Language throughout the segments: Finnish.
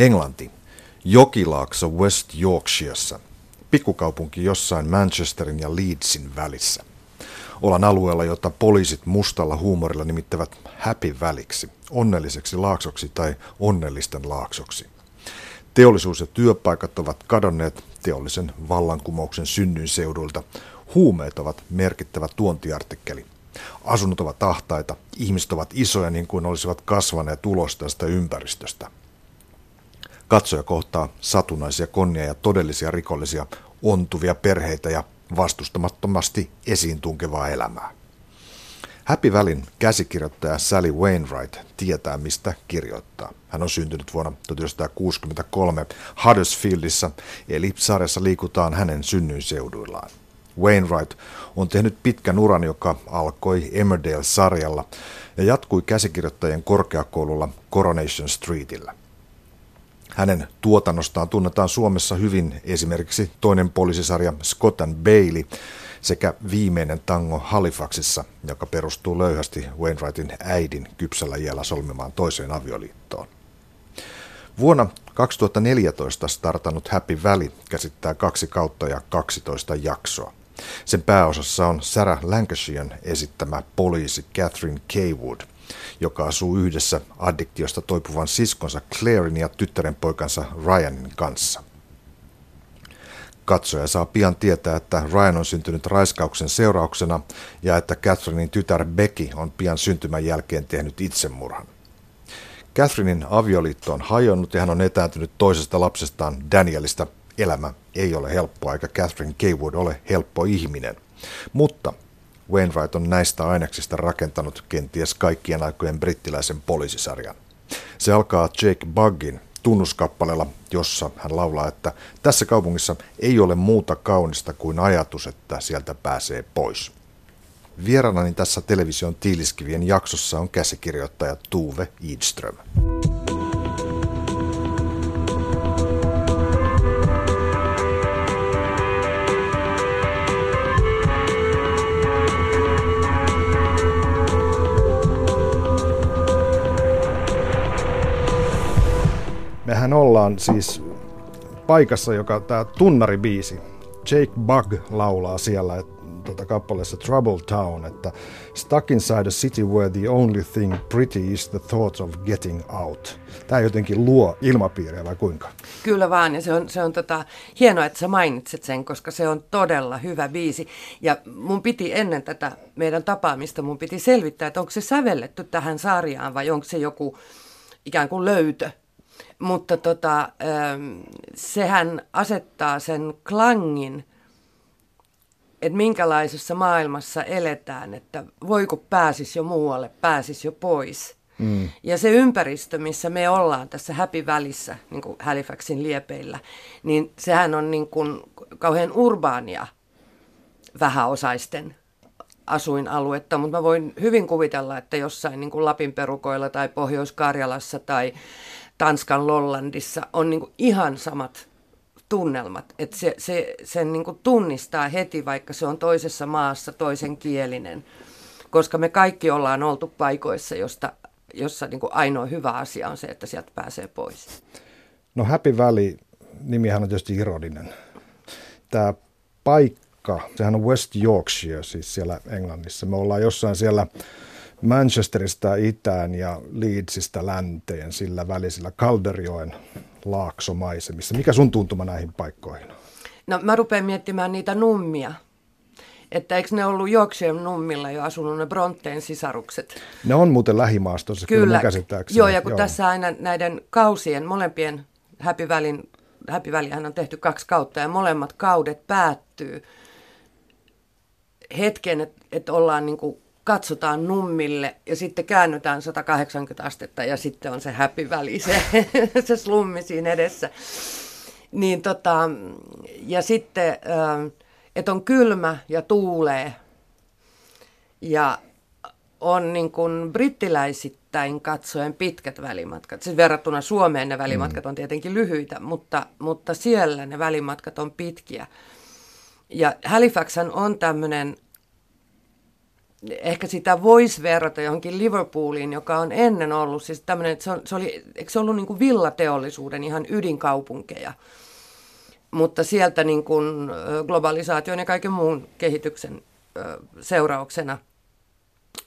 Englanti. Jokilaakso West Yorkshireissa. Pikkukaupunki jossain Manchesterin ja Leedsin välissä. Olan alueella, jota poliisit mustalla huumorilla nimittävät happy väliksi, onnelliseksi laaksoksi tai onnellisten laaksoksi. Teollisuus ja työpaikat ovat kadonneet teollisen vallankumouksen synnyin seudulta. Huumeet ovat merkittävä tuontiartikkeli. Asunnot ovat ahtaita, ihmiset ovat isoja niin kuin olisivat kasvaneet ulos tästä ympäristöstä. Katsoja kohtaa satunnaisia konnia ja todellisia rikollisia, ontuvia perheitä ja vastustamattomasti esiin tunkevaa elämää. Happy Valleyn käsikirjoittaja Sally Wainwright tietää, mistä kirjoittaa. Hän on syntynyt vuonna 1963 Huddersfieldissa, eli sarjassa liikutaan hänen synnyinseuduillaan. Wainwright on tehnyt pitkän uran, joka alkoi Emmerdale-sarjalla ja jatkui käsikirjoittajien korkeakoululla Coronation Streetillä. Hänen tuotannostaan tunnetaan Suomessa hyvin esimerkiksi toinen poliisisarja Scott and Bailey sekä viimeinen tango Halifaxissa, joka perustuu löyhästi Wainwrightin äidin kypsällä iällä solmimaan toiseen avioliittoon. Vuonna 2014 startannut Happy Valley käsittää kaksi kautta ja 12 jaksoa. Sen pääosassa on Sarah Lancashiren esittämä poliisi Catherine Kaywood, joka asuu yhdessä addiktiosta toipuvan siskonsa Clairin ja tyttären poikansa Ryanin kanssa. Katsoja saa pian tietää, että Ryan on syntynyt raiskauksen seurauksena ja että Catherinein tytär Becky on pian syntymän jälkeen tehnyt itsemurhan. Catherinein avioliitto on hajonnut ja hän on etääntynyt toisesta lapsestaan Danielista. Elämä ei ole helppoa eikä Catherine Kaywood ole helppo ihminen. Mutta Wainwright on näistä aineksista rakentanut kenties kaikkien aikojen brittiläisen poliisisarjan. Se alkaa Jake Buggin tunnuskappaleella, jossa hän laulaa, että tässä kaupungissa ei ole muuta kaunista kuin ajatus, että sieltä pääsee pois. Vieranani tässä television tiiliskivien jaksossa on käsikirjoittaja Tuve Idström. Mehän ollaan siis paikassa, joka tämä tunnaribiisi, Jake Bug laulaa siellä että, tota, kappaleessa Trouble Town, että Stuck inside a city where the only thing pretty is the thought of getting out. Tämä jotenkin luo ilmapiiriä vai kuinka? Kyllä vaan, ja se on, se on tota, hienoa, että sä mainitset sen, koska se on todella hyvä biisi. Ja mun piti ennen tätä meidän tapaamista, mun piti selvittää, että onko se sävelletty tähän sarjaan vai onko se joku ikään kuin löytö mutta tota, ähm, sehän asettaa sen klangin, että minkälaisessa maailmassa eletään, että voiko pääsis jo muualle, pääsis jo pois. Mm. Ja se ympäristö, missä me ollaan tässä Happy Välissä, niin kuin Halifaxin liepeillä, niin sehän on niin kuin kauhean urbaania vähäosaisten asuinaluetta, mutta mä voin hyvin kuvitella, että jossain niin kuin Lapin perukoilla tai Pohjois-Karjalassa tai Tanskan Lollandissa on niin kuin ihan samat tunnelmat. Että se, se, sen niin kuin tunnistaa heti, vaikka se on toisessa maassa toisen kielinen. Koska me kaikki ollaan oltu paikoissa, josta, jossa niin kuin ainoa hyvä asia on se, että sieltä pääsee pois. No Happy Valley, nimihän on tietysti ironinen. Tämä paikka, sehän on West Yorkshire, siis siellä Englannissa. Me ollaan jossain siellä Manchesterista itään ja Leedsistä länteen sillä välisellä Calderjoen laaksomaisemissa. Mikä sun tuntuma näihin paikkoihin No mä rupean miettimään niitä nummia. Että eikö ne ollut Yorkshire nummilla jo asunut ne Bronteen sisarukset? Ne on muuten lähimaastossa, kyllä, kyllä käsittääkseni. Joo, ja kun joo. tässä aina näiden kausien, molempien Happy Valleyhän on tehty kaksi kautta, ja molemmat kaudet päättyy hetken, että et ollaan niin kuin katsotaan nummille ja sitten käännytään 180 astetta ja sitten on se happy väli, se, se slummi siinä edessä. Niin tota, ja sitten, että on kylmä ja tuulee ja on niin kuin brittiläisittäin katsoen pitkät välimatkat. Siis verrattuna Suomeen ne välimatkat on tietenkin lyhyitä, mutta, mutta siellä ne välimatkat on pitkiä. Ja Halifax on tämmöinen ehkä sitä voisi verrata johonkin Liverpooliin, joka on ennen ollut, siis tämmöinen, että se, on, se oli, eikö se ollut niin kuin villateollisuuden ihan ydinkaupunkeja, mutta sieltä niin kuin globalisaation ja kaiken muun kehityksen seurauksena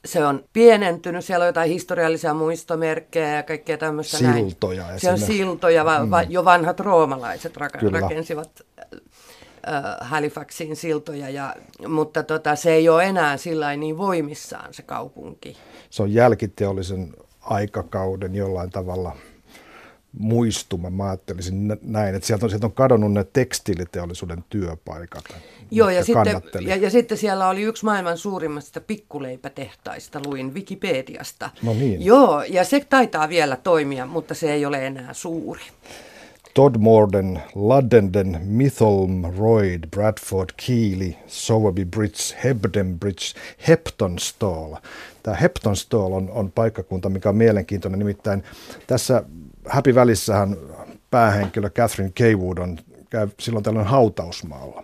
se on pienentynyt, siellä on jotain historiallisia muistomerkkejä ja kaikkea tämmöistä Siltoja. Näin. Se on siltoja, va- va- mm. jo vanhat roomalaiset rak- rakensivat äh, Halifaxiin siltoja, ja, mutta tota, se ei ole enää sillä niin voimissaan se kaupunki. Se on jälkiteollisen aikakauden jollain tavalla muistuma, mä ajattelisin näin, että sieltä on, sieltä on kadonnut ne tekstiiliteollisuuden työpaikat. Joo, ja sitten, ja, ja sitten siellä oli yksi maailman suurimmasta pikkuleipätehtaista, luin Wikipediasta. No niin. Joo, ja se taitaa vielä toimia, mutta se ei ole enää suuri. Todmorden, Luddenden, Mytholm, Royd, Bradford, Keely, Sowerby Bridge, Hebden Bridge, Heptonstall. Tämä Heptonstall on, on paikkakunta, mikä on mielenkiintoinen. Nimittäin tässä Happy Välissähän päähenkilö Catherine Kaywood on käy silloin tällöin hautausmaalla.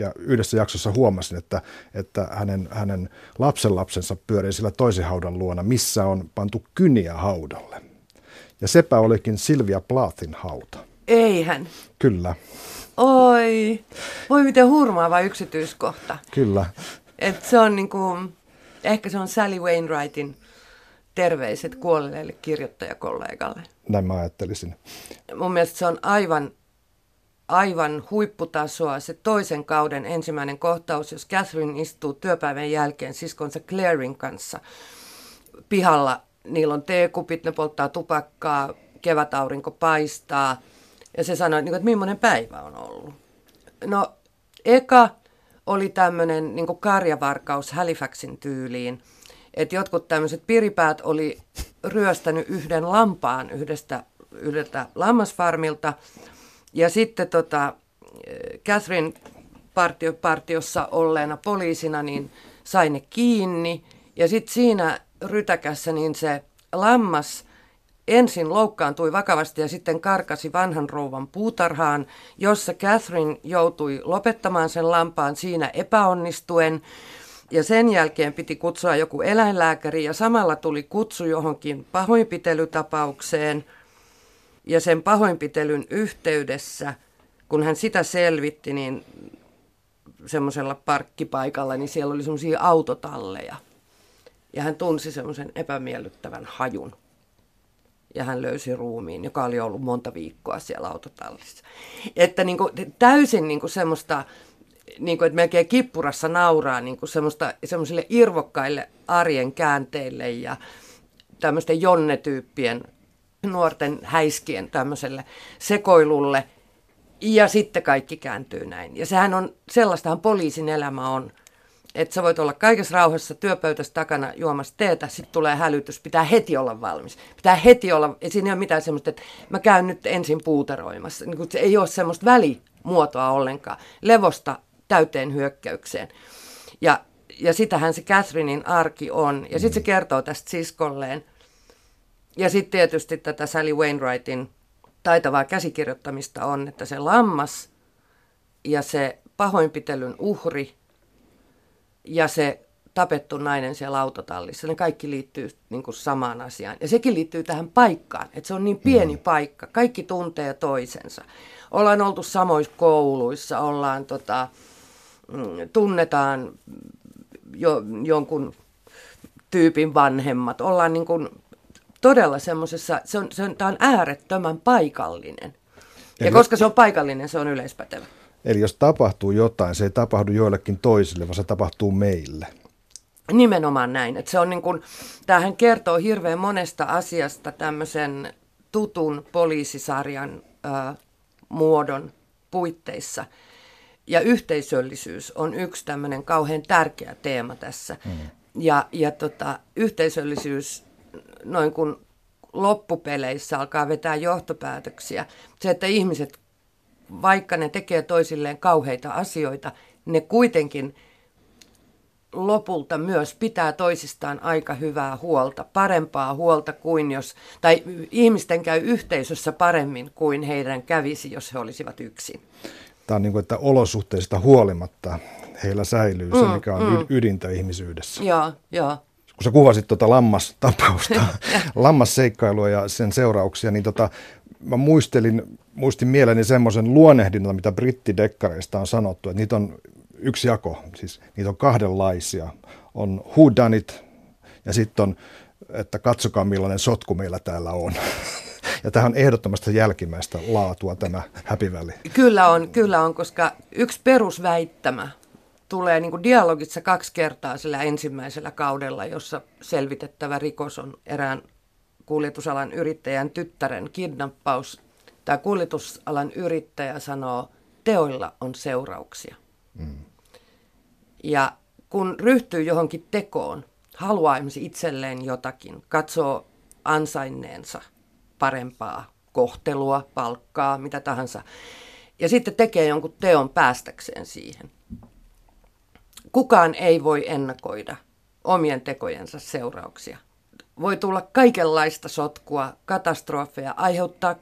Ja yhdessä jaksossa huomasin, että, että hänen, hänen lapsenlapsensa pyörii sillä toisen haudan luona, missä on pantu kyniä haudalle. Ja sepä olikin Silvia Plathin hauta. Eihän. Kyllä. Oi, voi miten hurmaava yksityiskohta. Kyllä. Et se on niinku, ehkä se on Sally Wainwrightin terveiset kuolleelle kirjoittajakollegalle. Näin mä ajattelisin. Mun mielestä se on aivan, aivan huipputasoa se toisen kauden ensimmäinen kohtaus, jos Catherine istuu työpäivän jälkeen siskonsa Clairin kanssa pihalla. Niillä on teekupit, ne polttaa tupakkaa, kevätaurinko paistaa. Ja se sanoi, että, että millainen päivä on ollut. No, eka oli tämmöinen niin karjavarkaus Halifaxin tyyliin – että jotkut tämmöiset piripäät oli ryöstänyt yhden lampaan yhdestä, yhdeltä lammasfarmilta. Ja sitten tota, Catherine partio, partiossa olleena poliisina niin sai ne kiinni. Ja sitten siinä rytäkässä niin se lammas ensin loukkaantui vakavasti ja sitten karkasi vanhan rouvan puutarhaan, jossa Catherine joutui lopettamaan sen lampaan siinä epäonnistuen. Ja sen jälkeen piti kutsua joku eläinlääkäri ja samalla tuli kutsu johonkin pahoinpitelytapaukseen. Ja sen pahoinpitelyn yhteydessä, kun hän sitä selvitti, niin semmoisella parkkipaikalla, niin siellä oli semmoisia autotalleja. Ja hän tunsi semmoisen epämiellyttävän hajun. Ja hän löysi ruumiin, joka oli ollut monta viikkoa siellä autotallissa. Että niin kuin, täysin niin kuin semmoista niin kuin, että melkein kippurassa nauraa niin kuin semmoista, semmoisille irvokkaille arjen käänteille ja tämmöisten jonnetyyppien nuorten häiskien tämmöiselle sekoilulle. Ja sitten kaikki kääntyy näin. Ja sehän on, sellaistahan poliisin elämä on. Että sä voit olla kaikessa rauhassa työpöytässä takana juomassa teetä, sitten tulee hälytys, pitää heti olla valmis. Pitää heti olla, ja siinä ei ole mitään semmoista, että mä käyn nyt ensin puuteroimassa. Niin se ei ole semmoista välimuotoa ollenkaan. Levosta täyteen hyökkäykseen. Ja, ja sitähän se Catherinein arki on. Ja sitten se kertoo tästä siskolleen. Ja sitten tietysti tätä Sally Wainwrightin taitavaa käsikirjoittamista on, että se lammas ja se pahoinpitelyn uhri ja se tapettu nainen siellä autotallissa, ne kaikki liittyy niin kuin samaan asiaan. Ja sekin liittyy tähän paikkaan, että se on niin pieni mm. paikka, kaikki tuntee toisensa. Ollaan oltu samoissa kouluissa, ollaan tota, Mm, tunnetaan jo, jonkun tyypin vanhemmat. Ollaan niin kuin todella semmoisessa, se on, se on, tämä on äärettömän paikallinen. Ja Eli koska se on paikallinen, se on yleispätevä. Eli jos tapahtuu jotain, se ei tapahdu joillekin toisille, vaan se tapahtuu meille. Nimenomaan näin. Että se on niin kuin, tämähän kertoo hirveän monesta asiasta tämmöisen tutun poliisisarjan ö, muodon puitteissa – ja yhteisöllisyys on yksi tämmöinen kauhean tärkeä teema tässä. Mm. Ja, ja tota, yhteisöllisyys noin kuin loppupeleissä alkaa vetää johtopäätöksiä. Se, että ihmiset, vaikka ne tekee toisilleen kauheita asioita, ne kuitenkin lopulta myös pitää toisistaan aika hyvää huolta, parempaa huolta kuin jos, tai ihmisten käy yhteisössä paremmin kuin heidän kävisi, jos he olisivat yksin. tämä on niin kuin, että olosuhteista huolimatta heillä säilyy se, mm, mikä on mm. ydintä ihmisyydessä. Joo, joo. Kun sä kuvasit tuota lammastapausta, lammasseikkailua ja sen seurauksia, niin tota, mä muistelin, muistin mieleeni semmoisen luonnehdinnan, mitä brittidekkareista on sanottu, että niitä on yksi jako, siis niitä on kahdenlaisia. On who done it ja sitten on, että katsokaa millainen sotku meillä täällä on. Ja tämä on ehdottomasti jälkimmäistä laatua tämä häpiväli. Kyllä on, kyllä on, koska yksi perusväittämä tulee niin kuin dialogissa kaksi kertaa sillä ensimmäisellä kaudella, jossa selvitettävä rikos on erään kuljetusalan yrittäjän tyttären kidnappaus. Tämä kuljetusalan yrittäjä sanoo, teoilla on seurauksia. Mm. Ja kun ryhtyy johonkin tekoon, haluaa itselleen jotakin, katsoo ansainneensa parempaa kohtelua, palkkaa, mitä tahansa, ja sitten tekee jonkun teon päästäkseen siihen. Kukaan ei voi ennakoida omien tekojensa seurauksia. Voi tulla kaikenlaista sotkua, katastrofeja, aiheuttaa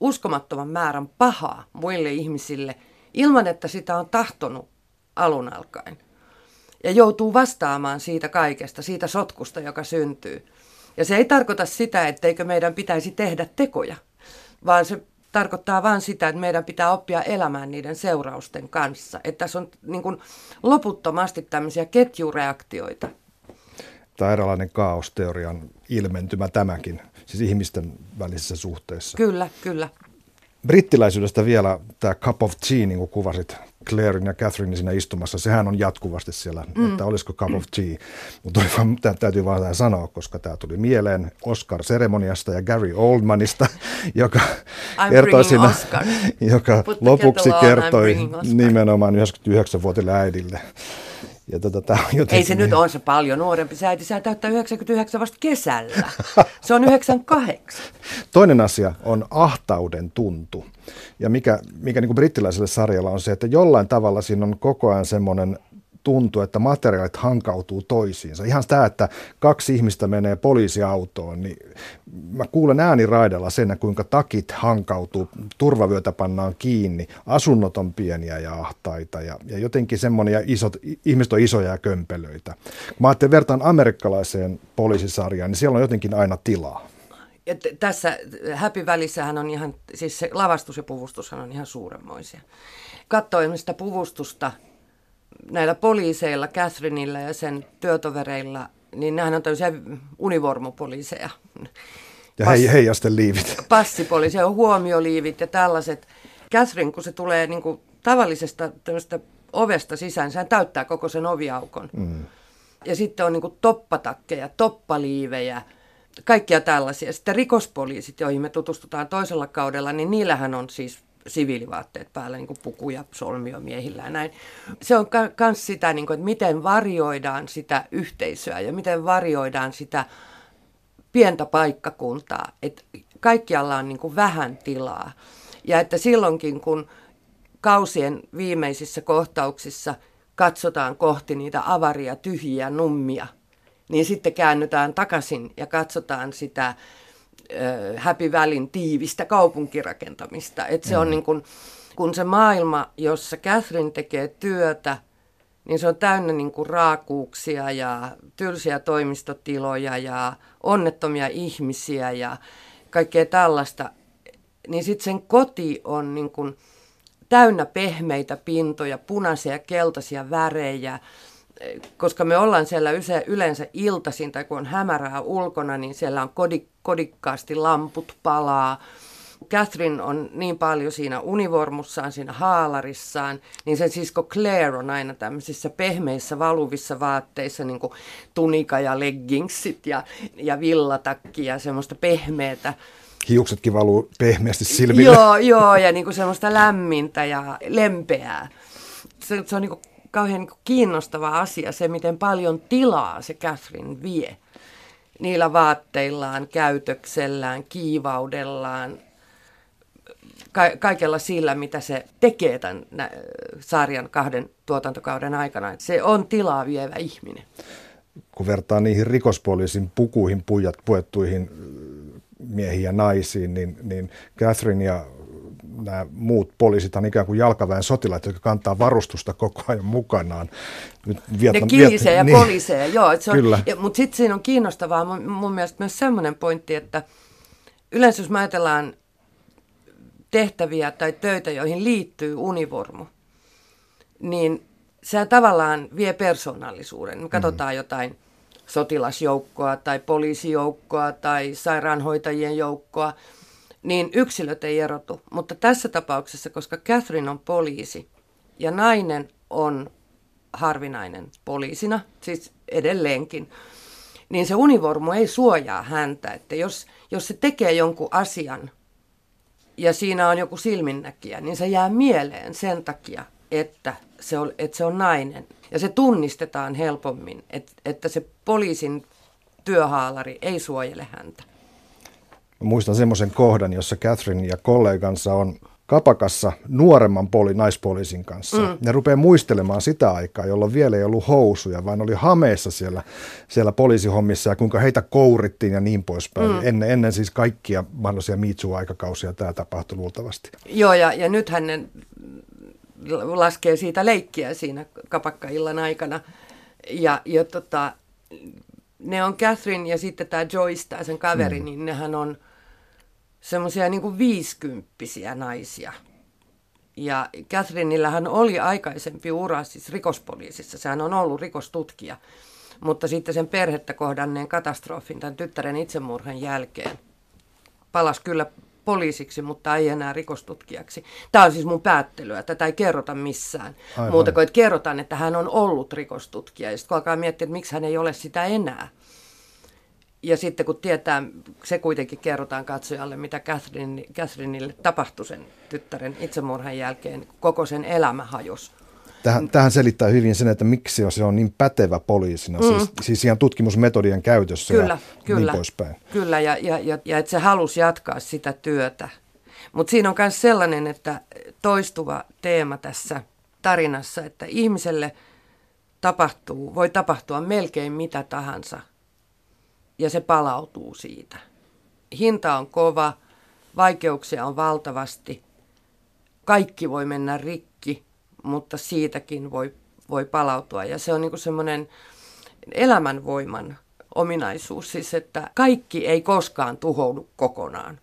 uskomattoman määrän pahaa muille ihmisille ilman, että sitä on tahtonut alun alkaen. Ja joutuu vastaamaan siitä kaikesta, siitä sotkusta, joka syntyy. Ja se ei tarkoita sitä, etteikö meidän pitäisi tehdä tekoja, vaan se tarkoittaa vain sitä, että meidän pitää oppia elämään niiden seurausten kanssa. Että tässä on niin kuin loputtomasti tämmöisiä ketjureaktioita. Tämä eräänlainen kaosteorian ilmentymä tämäkin, siis ihmisten välisessä suhteessa. Kyllä, kyllä. Brittiläisyydestä vielä tämä cup of tea, niin kuin kuvasit Clairein ja Catherinein siinä istumassa, sehän on jatkuvasti siellä, mm. että olisiko cup of tea. Mutta täytyy vaan sanoa, koska tämä tuli mieleen Oscar-seremoniasta ja Gary Oldmanista, joka kertoi siinä, joka lopuksi kertoi nimenomaan 99-vuotiaille äidille ja tota, tää on jotenkin... Ei se nyt ole se paljon nuorempi. Sä äiti, sä täyttää 99 vasta kesällä. Se on 98. Toinen asia on ahtauden tuntu. Ja mikä, mikä niin kuin brittiläiselle sarjalla on se, että jollain tavalla siinä on koko ajan semmoinen tuntuu, että materiaalit hankautuu toisiinsa. Ihan sitä, että kaksi ihmistä menee poliisiautoon, niin mä kuulen ääniraidalla sen, kuinka takit hankautuu, turvavyötä pannaan kiinni, asunnot on pieniä ja ahtaita ja, ja jotenkin semmoinen, ja isot, ihmiset on isoja ja kömpelöitä. Kun mä ajattelin vertaan amerikkalaiseen poliisisarjaan, niin siellä on jotenkin aina tilaa. Ja t- tässä Happy Välissähän on ihan, siis se lavastus ja puvustushan on ihan suuremmoisia. Katsoin sitä puvustusta, näillä poliiseilla, Catherineilla ja sen työtovereilla, niin nehän on tämmöisiä univormupoliiseja. Ja Pass, heijasten liivit. Passipoliiseja, huomioliivit ja tällaiset. Catherine, kun se tulee niin kuin tavallisesta tämmöistä ovesta sisään, sehän täyttää koko sen oviaukon. Mm. Ja sitten on niin kuin toppatakkeja, toppaliivejä, kaikkia tällaisia. Sitten rikospoliisit, joihin me tutustutaan toisella kaudella, niin niillähän on siis siviilivaatteet päällä, niin kuin pukuja solmiomiehillä ja näin. Se on myös sitä, niin kuin, että miten varjoidaan sitä yhteisöä ja miten varjoidaan sitä pientä paikkakuntaa, että kaikkialla on niin kuin vähän tilaa. Ja että silloinkin, kun kausien viimeisissä kohtauksissa katsotaan kohti niitä avaria, tyhjiä nummia, niin sitten käännytään takaisin ja katsotaan sitä Happy Valleyn tiivistä kaupunkirakentamista. Et se mm. on niin kun, kun se maailma, jossa Catherine tekee työtä, niin se on täynnä niin kuin raakuuksia ja tylsiä toimistotiloja ja onnettomia ihmisiä ja kaikkea tällaista. Niin sitten sen koti on niin kuin täynnä pehmeitä pintoja, punaisia ja keltaisia värejä, koska me ollaan siellä yleensä iltaisin tai kun on hämärää ulkona, niin siellä on kodik, kodikkaasti lamput palaa. Catherine on niin paljon siinä univormussaan, siinä haalarissaan, niin sen sisko Claire on aina tämmöisissä pehmeissä valuvissa vaatteissa, niin kuin tunika ja leggingsit ja, ja villatakki ja semmoista pehmeätä. Hiuksetkin valuu pehmeästi silmille. Joo, joo ja niin kuin semmoista lämmintä ja lempeää. Se, se on niin kuin kauhean niin kiinnostava asia se, miten paljon tilaa se Catherine vie niillä vaatteillaan, käytöksellään, kiivaudellaan, ka- kaikella sillä, mitä se tekee tämän nä- sarjan kahden tuotantokauden aikana. Se on tilaa vievä ihminen. Kun vertaa niihin rikospoliisin pukuihin pujat, puettuihin miehiin ja naisiin, niin, niin Catherine ja nämä muut poliisit on ikään kuin jalkaväen sotilaat, jotka kantaa varustusta koko ajan mukanaan. Nyt viettä, ne kilisee ja niin, kolisee, joo. Se on, Kyllä. Ja, mutta sitten siinä on kiinnostavaa mun, mun mielestä myös semmoinen pointti, että yleensä jos me ajatellaan tehtäviä tai töitä, joihin liittyy univormu, niin sehän tavallaan vie persoonallisuuden. Me katsotaan mm. jotain sotilasjoukkoa tai poliisijoukkoa tai sairaanhoitajien joukkoa, niin yksilöt ei erotu. Mutta tässä tapauksessa, koska Catherine on poliisi ja nainen on harvinainen poliisina, siis edelleenkin, niin se univormu ei suojaa häntä. Että jos, jos se tekee jonkun asian ja siinä on joku silminnäkijä, niin se jää mieleen sen takia, että se on, että se on nainen. Ja se tunnistetaan helpommin, että, että se poliisin työhaalari ei suojele häntä. Mä muistan semmoisen kohdan, jossa Catherine ja kollegansa on kapakassa nuoremman poli, naispoliisin kanssa. Mm. Ne rupeaa muistelemaan sitä aikaa, jolloin vielä ei ollut housuja, vaan oli hameessa siellä, siellä poliisihommissa ja kuinka heitä kourittiin ja niin poispäin. Mm. Ennen, ennen siis kaikkia mahdollisia Mitsu-aikakausia tämä tapahtui luultavasti. Joo, ja, ja nyt hänen laskee siitä leikkiä siinä kapakkaillan aikana. Ja, ja tota, ne on Catherine ja sitten tämä Joyce, tämä sen kaveri, mm. niin nehän on semmoisia niin viisikymppisiä naisia. Ja Catherineillähän oli aikaisempi ura siis rikospoliisissa, sehän on ollut rikostutkija. Mutta sitten sen perhettä kohdanneen katastrofin, tämän tyttären itsemurhan jälkeen, palasi kyllä poliisiksi, mutta ei enää rikostutkijaksi. Tämä on siis mun päättelyä, tätä ei kerrota missään. Aivan. Muuta kuin, että kerrotaan, että hän on ollut rikostutkija. Ja sitten kun alkaa miettiä, että miksi hän ei ole sitä enää. Ja sitten kun tietää, se kuitenkin kerrotaan katsojalle, mitä Catherine, Catherineille tapahtui sen tyttären itsemurhan jälkeen, koko sen elämä hajosi. Tähän, tähän selittää hyvin sen, että miksi se on niin pätevä poliisina, mm. siis, siis ihan tutkimusmetodien käytössä kyllä, ja niin kyllä, niin poispäin. Kyllä, ja, ja, ja, ja että se halusi jatkaa sitä työtä. Mutta siinä on myös sellainen, että toistuva teema tässä tarinassa, että ihmiselle tapahtuu, voi tapahtua melkein mitä tahansa, ja se palautuu siitä. Hinta on kova, vaikeuksia on valtavasti, kaikki voi mennä rikki, mutta siitäkin voi, voi palautua. Ja se on niin semmoinen elämänvoiman ominaisuus, siis että kaikki ei koskaan tuhoudu kokonaan,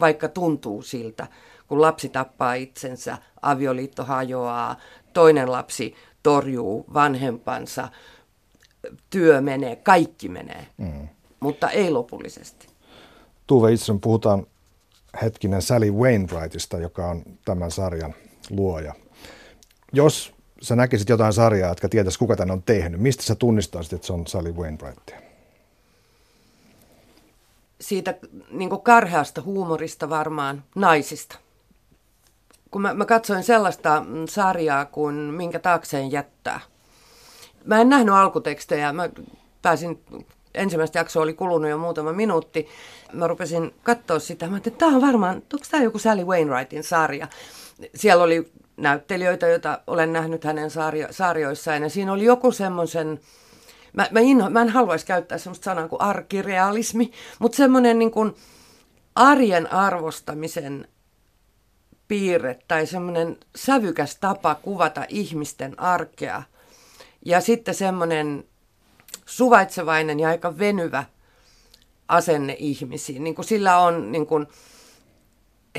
vaikka tuntuu siltä, kun lapsi tappaa itsensä, avioliitto hajoaa, toinen lapsi torjuu vanhempansa, työ menee, kaikki menee, mm. mutta ei lopullisesti. Tuve itse puhutaan hetkinen Sally Wainwrightista, joka on tämän sarjan luoja jos sä näkisit jotain sarjaa, jotka tietäisi, kuka tämän on tehnyt, mistä sä tunnistaisit, että se on Sally Wainwright? Siitä niin karheasta huumorista varmaan naisista. Kun mä, mä katsoin sellaista mm, sarjaa kuin Minkä taakseen jättää. Mä en nähnyt alkutekstejä. Mä pääsin ensimmäistä jaksoa oli kulunut jo muutama minuutti. Mä rupesin katsoa sitä. Mä ajattelin, että tämä on varmaan, onko tämä joku Sally Wainwrightin sarja? Siellä oli näyttelijöitä, joita olen nähnyt hänen sarjo, sarjoissaan. Ja siinä oli joku semmoisen, mä, mä, inho, mä en haluaisi käyttää semmoista sanaa kuin arkirealismi, mutta semmoinen niin kuin arjen arvostamisen piirre tai semmoinen sävykäs tapa kuvata ihmisten arkea. Ja sitten semmoinen suvaitsevainen ja aika venyvä asenne ihmisiin. Niin kuin sillä on niin kuin,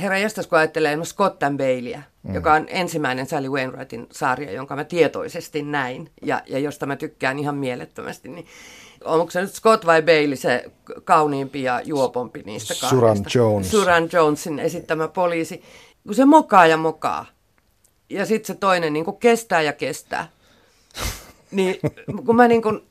herra jästäs, kun ajattelee no Scott and Baileya, mm. joka on ensimmäinen Sally Wainwrightin sarja, jonka mä tietoisesti näin ja, ja josta mä tykkään ihan mielettömästi, niin onko se nyt Scott vai Bailey se kauniimpi ja juopompi niistä kahdesta? Suran Jones. Suran Jonesin esittämä poliisi. Kun se mokaa ja mokaa. Ja sitten se toinen niin kestää ja kestää. Niin kun mä niin kuin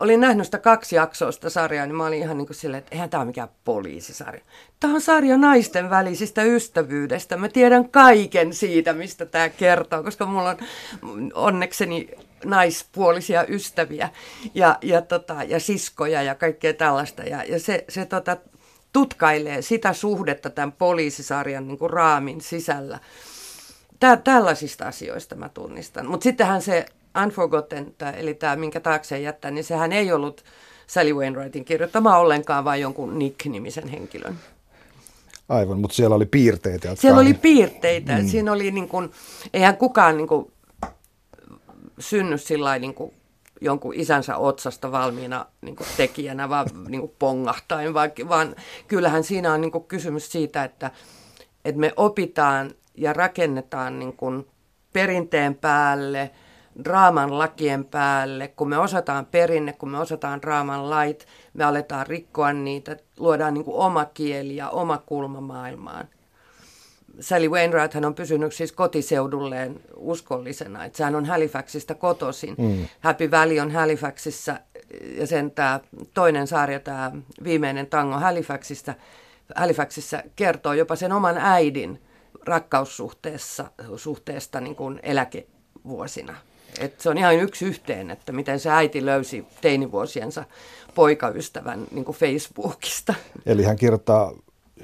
olin nähnyt sitä kaksi jaksoa sitä sarjaa, niin mä olin ihan niin kuin silleen, että eihän tämä ole mikään poliisisarja. Tämä on sarja naisten välisistä ystävyydestä. Mä tiedän kaiken siitä, mistä tämä kertoo, koska mulla on onnekseni naispuolisia ystäviä ja, ja, tota, ja siskoja ja kaikkea tällaista. Ja, ja se, se tota, tutkailee sitä suhdetta tämän poliisisarjan niin kuin raamin sisällä. Tää, tällaisista asioista mä tunnistan. Mutta sittenhän se Unforgotten, eli tämä minkä taakse jättää, niin sehän ei ollut Sally Wainwrightin kirjoittama ollenkaan, vaan jonkun Nick-nimisen henkilön. Aivan, mutta siellä oli piirteitä. Jotka siellä oli piirteitä. Mm. Siinä oli niin kuin, eihän kukaan niin kuin, synny sillä niin kuin, jonkun isänsä otsasta valmiina niin kuin tekijänä, vaan niin kuin pongahtain, vaan, vaan kyllähän siinä on niin kuin kysymys siitä, että, että me opitaan ja rakennetaan niin kuin perinteen päälle, draaman lakien päälle, kun me osataan perinne, kun me osataan draaman lait, me aletaan rikkoa niitä, luodaan niin kuin oma kieli ja oma kulma maailmaan. Sally Wainwright hän on pysynyt siis kotiseudulleen uskollisena, että sehän on Halifaxista kotoisin. Mm. Happy Valley on Halifaxissa ja sen tämä toinen sarja, tämä viimeinen tango Halifaxista, Halifaxissa kertoo jopa sen oman äidin rakkaussuhteessa suhteesta niin kuin eläkevuosina. Et se on ihan yksi yhteen, että miten se äiti löysi teinivuosiensa poikaystävän niin kuin Facebookista. Eli hän kirjoittaa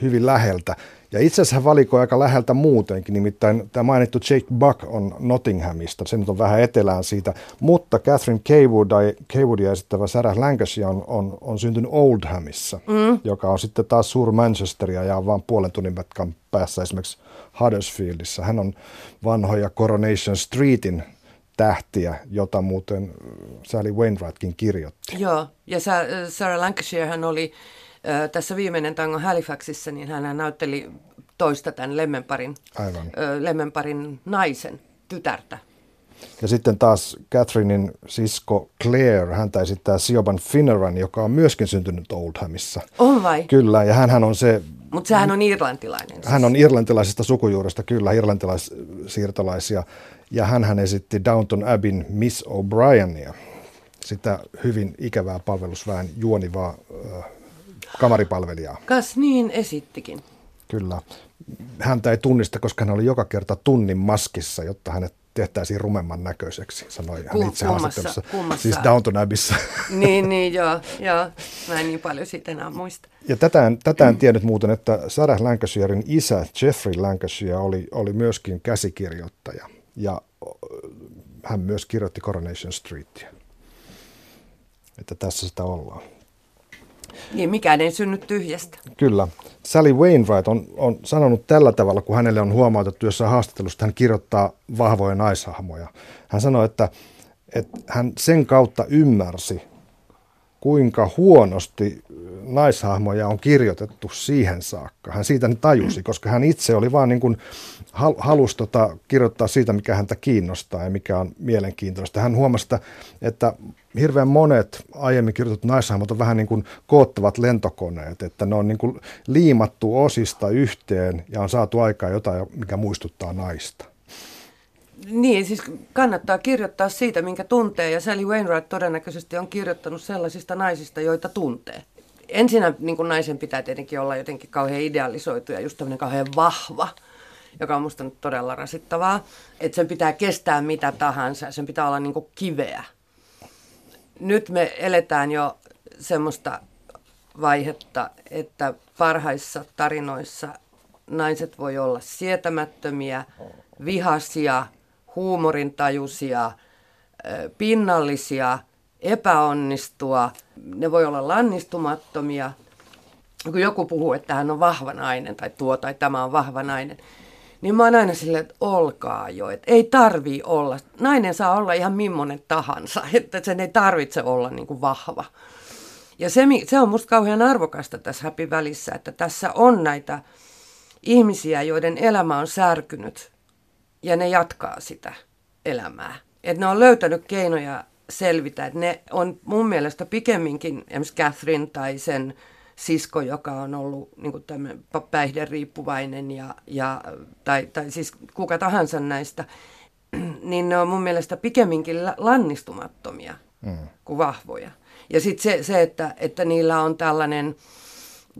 hyvin läheltä. Ja itse asiassa hän valikoi aika läheltä muutenkin, nimittäin tämä mainittu Jake Buck on Nottinghamista, se nyt on vähän etelään siitä, mutta Catherine Kaywood, Caywoodia esittävä Sarah Lancashire on, on, on syntynyt Oldhamissa, mm. joka on sitten taas suur Manchesteria ja on vain puolen tunnin matkan päässä esimerkiksi Huddersfieldissa. Hän on vanhoja Coronation Streetin tähtiä, jota muuten Sally Wainwrightkin kirjoitti. Joo, ja Sarah Lancashire hän oli tässä viimeinen tango Halifaxissa, niin hän näytteli toista tämän Lemmenparin, Aivan. Lemmenparin naisen tytärtä. Ja sitten taas Catherinein sisko Claire, häntä esittää Siobhan Finneran, joka on myöskin syntynyt Oldhamissa. On vai? Kyllä, ja hän on se... Mutta sehän on irlantilainen. Siis. Hän on irlantilaisesta sukujuuresta, kyllä, irlantilaissiirtolaisia. Ja hän esitti Downton Abbeyn Miss O'Brienia, sitä hyvin ikävää palvelusväen juonivaa äh, kamaripalvelijaa. Kas niin esittikin. Kyllä. Häntä ei tunnista, koska hän oli joka kerta tunnin maskissa, jotta hänet tehtäisiin rumemman näköiseksi, sanoi hän itse kummassa, kummassa. Siis Downton Abbeyssä. Niin, niin, joo, joo. Mä en niin paljon siitä enää muista. Ja tätä, tätä en tiennyt muuten, että Sarah Lancashirein isä Jeffrey Lancashire oli, oli myöskin käsikirjoittaja. Ja hän myös kirjoitti Coronation Streetia. Että tässä sitä ollaan. Niin, mikään ei synny tyhjästä. Kyllä. Sally Wainwright on, on sanonut tällä tavalla, kun hänelle on huomautettu jossain haastattelussa, että hän kirjoittaa vahvoja naishahmoja. Hän sanoi, että, että hän sen kautta ymmärsi, kuinka huonosti naishahmoja on kirjoitettu siihen saakka. Hän siitä tajusi, koska hän itse oli vaan niin kuin halusi tota, kirjoittaa siitä, mikä häntä kiinnostaa ja mikä on mielenkiintoista. Hän huomasi, että hirveän monet aiemmin kirjoitut naishahmot on vähän niin kuin koottavat lentokoneet, että ne on niin kuin liimattu osista yhteen ja on saatu aikaa jotain, mikä muistuttaa naista. Niin, siis kannattaa kirjoittaa siitä, minkä tuntee, ja Sally Wainwright todennäköisesti on kirjoittanut sellaisista naisista, joita tuntee. Ensinnä niin kuin naisen pitää tietenkin olla jotenkin kauhean idealisoitu ja just tämmöinen kauhean vahva, joka on musta nyt todella rasittavaa. Että sen pitää kestää mitä tahansa, sen pitää olla niin kuin kiveä. Nyt me eletään jo semmoista vaihetta, että parhaissa tarinoissa naiset voi olla sietämättömiä, vihasia, huumorintajuisia, pinnallisia, epäonnistua. Ne voi olla lannistumattomia. Kun joku puhuu, että hän on vahva nainen tai tuo tai tämä on vahva nainen, niin mä oon aina silleen, että olkaa jo, että ei tarvii olla. Nainen saa olla ihan millainen tahansa, että sen ei tarvitse olla niin kuin vahva. Ja se, se on musta kauhean arvokasta tässä Happy välissä, että tässä on näitä ihmisiä, joiden elämä on särkynyt ja ne jatkaa sitä elämää. Että ne on löytänyt keinoja selvitä. Että ne on mun mielestä pikemminkin esimerkiksi Catherine tai sen sisko, joka on ollut niin päihderiippuvainen ja, ja, tai, tai siis kuka tahansa näistä, niin ne on mun mielestä pikemminkin lannistumattomia mm. kuin vahvoja. Ja sitten se, se että, että niillä on tällainen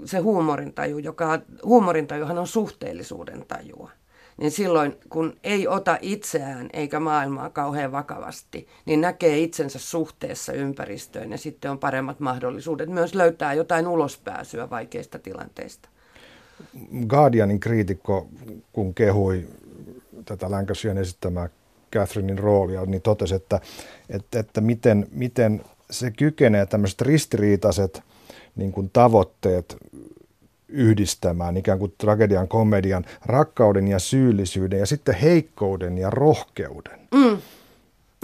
se huumorintaju, joka, huumorintajuhan on suhteellisuuden tajua niin silloin kun ei ota itseään eikä maailmaa kauhean vakavasti, niin näkee itsensä suhteessa ympäristöön ja sitten on paremmat mahdollisuudet myös löytää jotain ulospääsyä vaikeista tilanteista. Guardianin kriitikko, kun kehui tätä Lancashiren esittämää Catherinein roolia, niin totesi, että, että, että miten, miten se kykenee tämmöiset ristiriitaiset niin kuin tavoitteet yhdistämään ikään kuin tragedian, komedian, rakkauden ja syyllisyyden ja sitten heikkouden ja rohkeuden. Mm.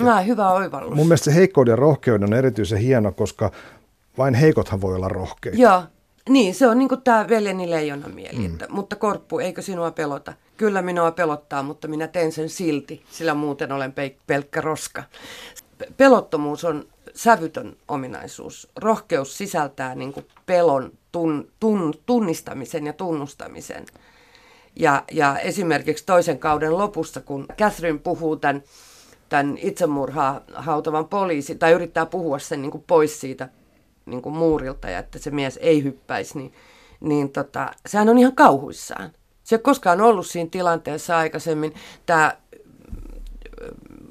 No, hyvä oivallus. Mun mielestä se heikkouden ja rohkeuden on erityisen hieno, koska vain heikothan voi olla rohkeita. Joo, niin se on niin kuin tämä veljeni leijonan mieli, mm. että, mutta Korppu, eikö sinua pelota? Kyllä minua pelottaa, mutta minä teen sen silti, sillä muuten olen pe- pelkkä roska. Pelottomuus on sävytön ominaisuus. Rohkeus sisältää niin kuin pelon tun, tun, tunnistamisen ja tunnustamisen. Ja, ja esimerkiksi toisen kauden lopussa, kun Catherine puhuu tämän, tämän itsemurhaa hautavan poliisi, tai yrittää puhua sen niin kuin pois siitä niin kuin muurilta ja että se mies ei hyppäisi, niin, niin tota, sehän on ihan kauhuissaan. Se ei ole koskaan ollut siinä tilanteessa aikaisemmin. Tämä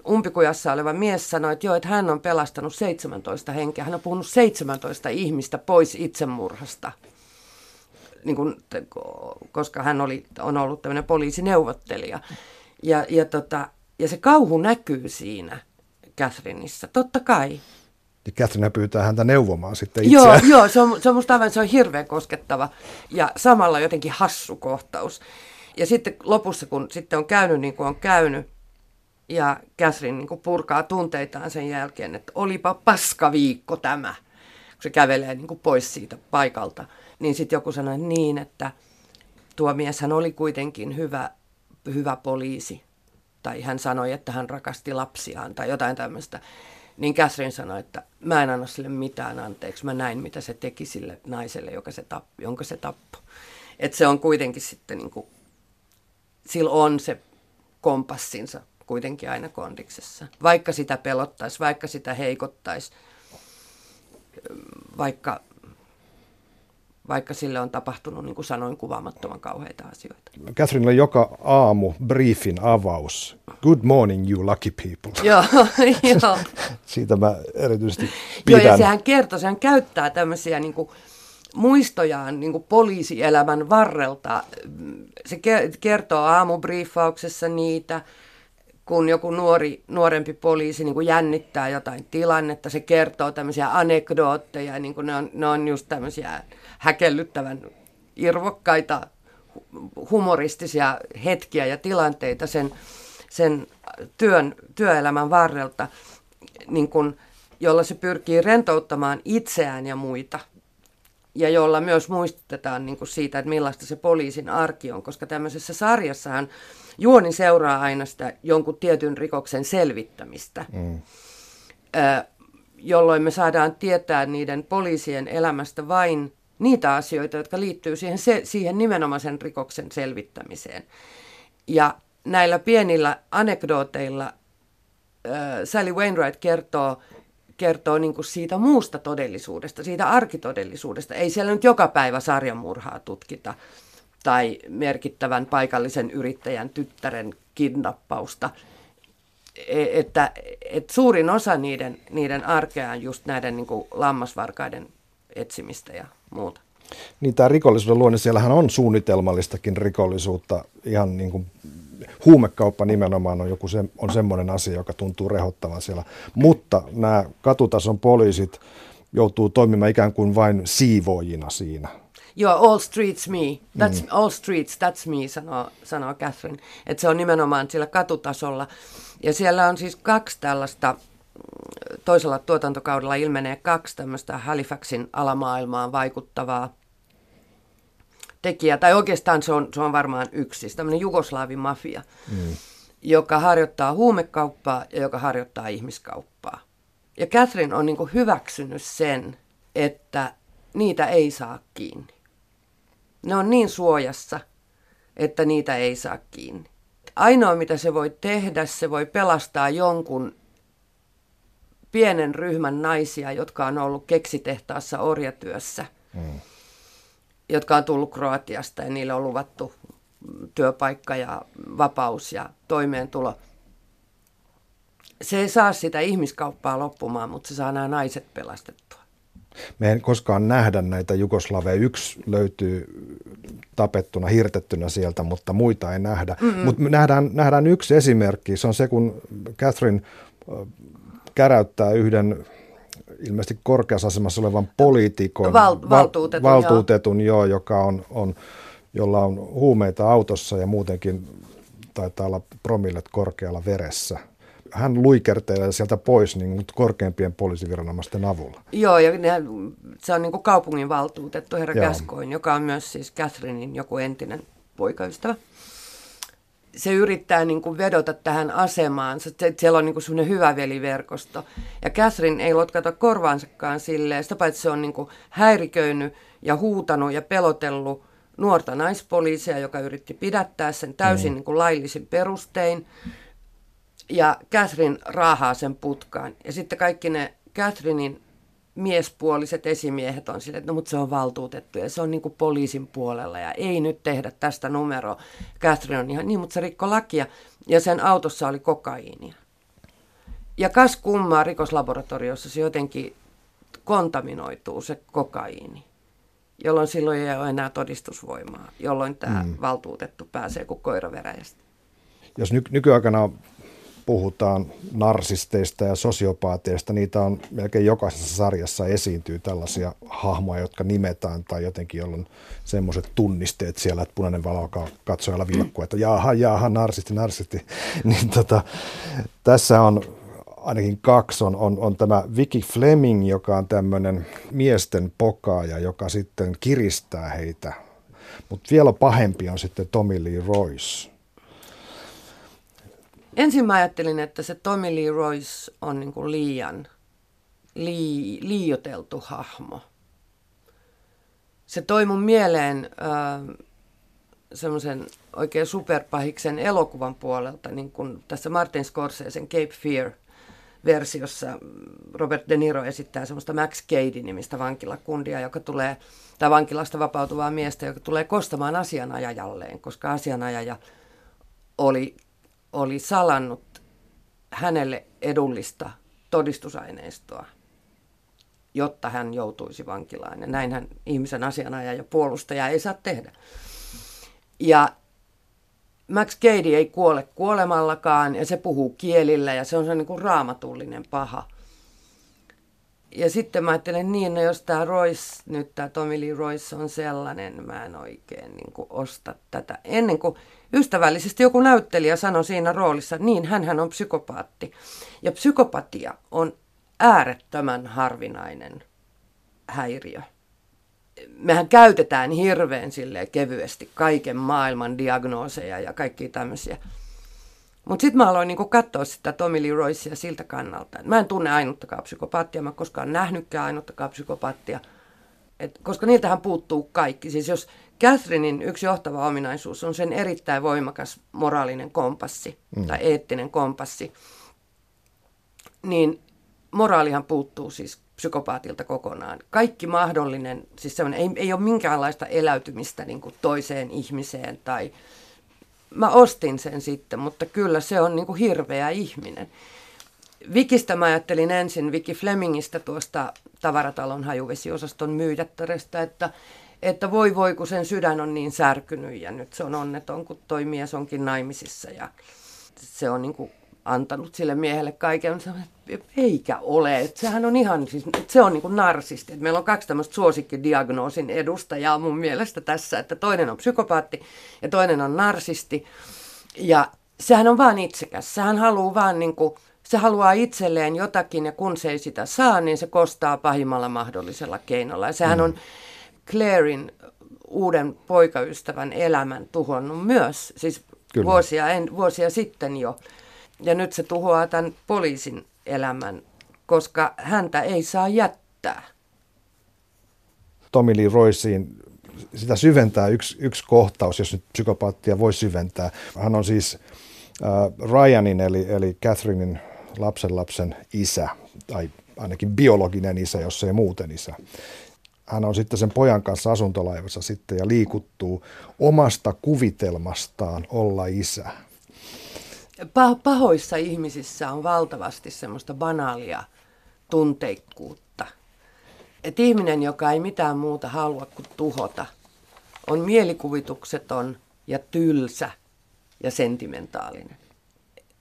umpikujassa oleva mies sanoi, että joo, että hän on pelastanut 17 henkeä. Hän on puhunut 17 ihmistä pois itsemurhasta. Niin kuin, koska hän oli, on ollut tämmöinen poliisineuvottelija. Ja, ja, tota, ja se kauhu näkyy siinä Catherineissa, totta kai. Ja Catherine pyytää häntä neuvomaan sitten itseään. Joo, joo se, on, se on musta aivan se on hirveän koskettava ja samalla jotenkin hassu kohtaus. Ja sitten lopussa, kun sitten on käynyt niin kuin on käynyt, ja Catherine niin kuin purkaa tunteitaan sen jälkeen, että olipa paska viikko tämä, kun se kävelee niin kuin pois siitä paikalta. Niin sitten joku sanoi niin, että tuo mieshän oli kuitenkin hyvä, hyvä poliisi. Tai hän sanoi, että hän rakasti lapsiaan tai jotain tämmöistä. Niin Catherine sanoi, että mä en anna sille mitään anteeksi. Mä näin, mitä se teki sille naiselle, joka se tappi, jonka se tappoi. Että se on kuitenkin sitten niin kuin, sillä on se kompassinsa kuitenkin aina kondiksessa. Vaikka sitä pelottaisi, vaikka sitä heikottaisi, vaikka, vaikka sille on tapahtunut, niin kuin sanoin, kuvaamattoman kauheita asioita. Catherine joka aamu briefin avaus. Good morning, you lucky people. Joo, joo. Siitä mä erityisesti pidän. Joo, ja sehän kertoo, sehän käyttää tämmöisiä niin kuin, muistojaan niin kuin poliisielämän varrelta. Se kertoo aamubriefauksessa niitä, kun joku nuori, nuorempi poliisi niin kuin jännittää jotain tilannetta, se kertoo tämmöisiä anekdootteja, niin kuin ne, on, ne on just tämmöisiä häkellyttävän irvokkaita, humoristisia hetkiä ja tilanteita sen, sen työn, työelämän varrelta, niin kuin, jolla se pyrkii rentouttamaan itseään ja muita. Ja jolla myös muistutetaan niin kuin siitä, että millaista se poliisin arki on, koska tämmöisessä sarjassahan juoni seuraa aina sitä jonkun tietyn rikoksen selvittämistä, mm. ö, jolloin me saadaan tietää niiden poliisien elämästä vain niitä asioita, jotka liittyy siihen, se, siihen nimenomaisen rikoksen selvittämiseen. Ja näillä pienillä anekdooteilla ö, Sally Wainwright kertoo, kertoo niin kuin siitä muusta todellisuudesta, siitä arkitodellisuudesta. Ei siellä nyt joka päivä sarjamurhaa tutkita tai merkittävän paikallisen yrittäjän tyttären kidnappausta. E, että, että suurin osa niiden, niiden arkea on just näiden niin kuin lammasvarkaiden etsimistä ja muuta. Niin tämä rikollisuuden luonne, siellähän on suunnitelmallistakin rikollisuutta. Ihan niin kuin huumekauppa nimenomaan on joku se, on semmoinen asia, joka tuntuu rehottavan siellä. Mutta nämä katutason poliisit joutuu toimimaan ikään kuin vain siivoojina siinä Joo, all streets me. That's, mm. All streets, that's me, sanoo, sanoo Catherine. Että se on nimenomaan sillä katutasolla. Ja siellä on siis kaksi tällaista, mm, toisella tuotantokaudella ilmenee kaksi tämmöistä Halifaxin alamaailmaan vaikuttavaa tekijää. Tai oikeastaan se on, se on varmaan yksi, siis tämmöinen jugoslaavin mafia, mm. joka harjoittaa huumekauppaa ja joka harjoittaa ihmiskauppaa. Ja Catherine on niin hyväksynyt sen, että niitä ei saa kiinni. Ne on niin suojassa, että niitä ei saa kiinni. Ainoa mitä se voi tehdä, se voi pelastaa jonkun pienen ryhmän naisia, jotka on ollut keksitehtaassa orjatyössä, mm. jotka on tullut Kroatiasta ja niille on luvattu työpaikka ja vapaus ja toimeentulo. Se ei saa sitä ihmiskauppaa loppumaan, mutta se saa nämä naiset pelastettua. Me ei koskaan nähdä näitä Jugoslaveja. Yksi löytyy tapettuna, hirtettynä sieltä, mutta muita ei nähdä. Mutta nähdään, nähdään yksi esimerkki. Se on se, kun Catherine käräyttää yhden ilmeisesti korkeassa asemassa olevan poliitikon, Val- valtuutetun, val- valtuutetun joo. joo, joka on, on, jolla on huumeita autossa ja muutenkin taitaa olla promillet korkealla veressä. Hän luikertelee sieltä pois niin korkeimpien poliisiviranomaisten avulla. Joo, ja ne, se on niin kuin kaupungin valtuutettu herra Käskoin, joka on myös siis Catherinein joku entinen poikaystävä se yrittää niin kuin vedota tähän asemaan. Siellä on niin kuin semmoinen hyvä veliverkosto. Ja Catherine ei lotkata korvaansakaan silleen, sitä paitsi se on niin kuin häiriköinyt ja huutanut ja pelotellut nuorta naispoliisia, joka yritti pidättää sen täysin mm. niin kuin laillisin perustein. Ja Catherine raahaa sen putkaan. Ja sitten kaikki ne Catherinein miespuoliset esimiehet on silleen, että no mutta se on valtuutettu ja se on niin kuin poliisin puolella ja ei nyt tehdä tästä numeroa. Catherine on ihan niin, mutta se rikko lakia ja sen autossa oli kokaiinia. Ja kas kummaa rikoslaboratoriossa se jotenkin kontaminoituu se kokaiini, jolloin silloin ei ole enää todistusvoimaa, jolloin tämä mm. valtuutettu pääsee kuin koiraveräjästä. Jos ny- nykyaikana puhutaan narsisteista ja sosiopaateista, niitä on melkein jokaisessa sarjassa esiintyy tällaisia hahmoja, jotka nimetään tai jotenkin, jolloin semmoiset tunnisteet siellä, että punainen valo alkaa katsojalla vilkkua, että jaaha, jaaha, narsisti, narsisti. niin tota, tässä on ainakin kaksi on, on, on tämä Vicky Fleming, joka on tämmöinen miesten pokaaja, joka sitten kiristää heitä. Mutta vielä pahempi on sitten Tommy Lee Royce, ensin mä ajattelin, että se Tommy Lee Royce on niin kuin liian lii, liioteltu hahmo. Se toi mun mieleen äh, semmoisen oikein superpahiksen elokuvan puolelta, niin kuin tässä Martin Scorsesen Cape Fear versiossa Robert De Niro esittää semmoista Max Cady-nimistä vankilakundia, joka tulee, tai vankilasta vapautuvaa miestä, joka tulee kostamaan asianajajalleen, koska asianajaja oli oli salannut hänelle edullista todistusaineistoa, jotta hän joutuisi vankilaan. Ja näinhän ihmisen asianajaja ja puolustaja ei saa tehdä. Ja Max Cady ei kuole kuolemallakaan ja se puhuu kielillä ja se on se niin kuin raamatullinen paha. Ja sitten mä ajattelen niin, no jos tämä Royce, nyt tämä Tommy Lee Royce on sellainen, mä en oikein niin kuin osta tätä. Ennen kuin Ystävällisesti joku näyttelijä sanoi siinä roolissa, niin hän on psykopaatti. Ja psykopatia on äärettömän harvinainen häiriö. Mehän käytetään hirveän sille kevyesti kaiken maailman diagnooseja ja kaikki tämmöisiä. Mutta sitten mä aloin niinku katsoa sitä Tommy Lee Roycea siltä kannalta. Mä en tunne ainuttakaan psykopaattia, mä en koskaan nähnytkään ainuttakaan psykopaattia. Et, koska niiltähän puuttuu kaikki. Siis jos Catherinein yksi johtava ominaisuus on sen erittäin voimakas moraalinen kompassi mm. tai eettinen kompassi. Niin moraalihan puuttuu siis psykopaatilta kokonaan. Kaikki mahdollinen, siis ei, ei ole minkäänlaista eläytymistä niin kuin toiseen ihmiseen tai mä ostin sen sitten, mutta kyllä se on niin kuin hirveä ihminen. Vikistä mä ajattelin ensin Viki Flemingistä tuosta tavaratalon hajuvesiosaston myyjättärestä, että että voi voi, kun sen sydän on niin särkynyt ja nyt se on onneton, kun toi mies onkin naimisissa ja se on niin kuin antanut sille miehelle kaiken. Eikä ole. Että sehän on ihan, siis, se on niin kuin narsisti. Että meillä on kaksi tämmöistä suosikkidiagnoosin edustajaa mun mielestä tässä, että toinen on psykopaatti ja toinen on narsisti. Ja sehän on vaan itsekäs. Sehän haluaa vaan niin kuin, se haluaa itselleen jotakin ja kun se ei sitä saa, niin se kostaa pahimmalla mahdollisella keinolla. Ja sehän mm. on Clairin uuden poikaystävän elämän tuhonnut myös, siis vuosia, en, vuosia sitten jo. Ja nyt se tuhoaa tämän poliisin elämän, koska häntä ei saa jättää. Tommy Lee Roycein sitä syventää yksi, yksi kohtaus, jos nyt psykopaattia voi syventää. Hän on siis äh, Ryanin eli, eli Catherinein lapsenlapsen isä, tai ainakin biologinen isä, jos ei muuten isä hän on sitten sen pojan kanssa asuntolaivassa sitten ja liikuttuu omasta kuvitelmastaan olla isä. Pahoissa ihmisissä on valtavasti semmoista banaalia tunteikkuutta. Et ihminen, joka ei mitään muuta halua kuin tuhota, on mielikuvitukseton ja tylsä ja sentimentaalinen.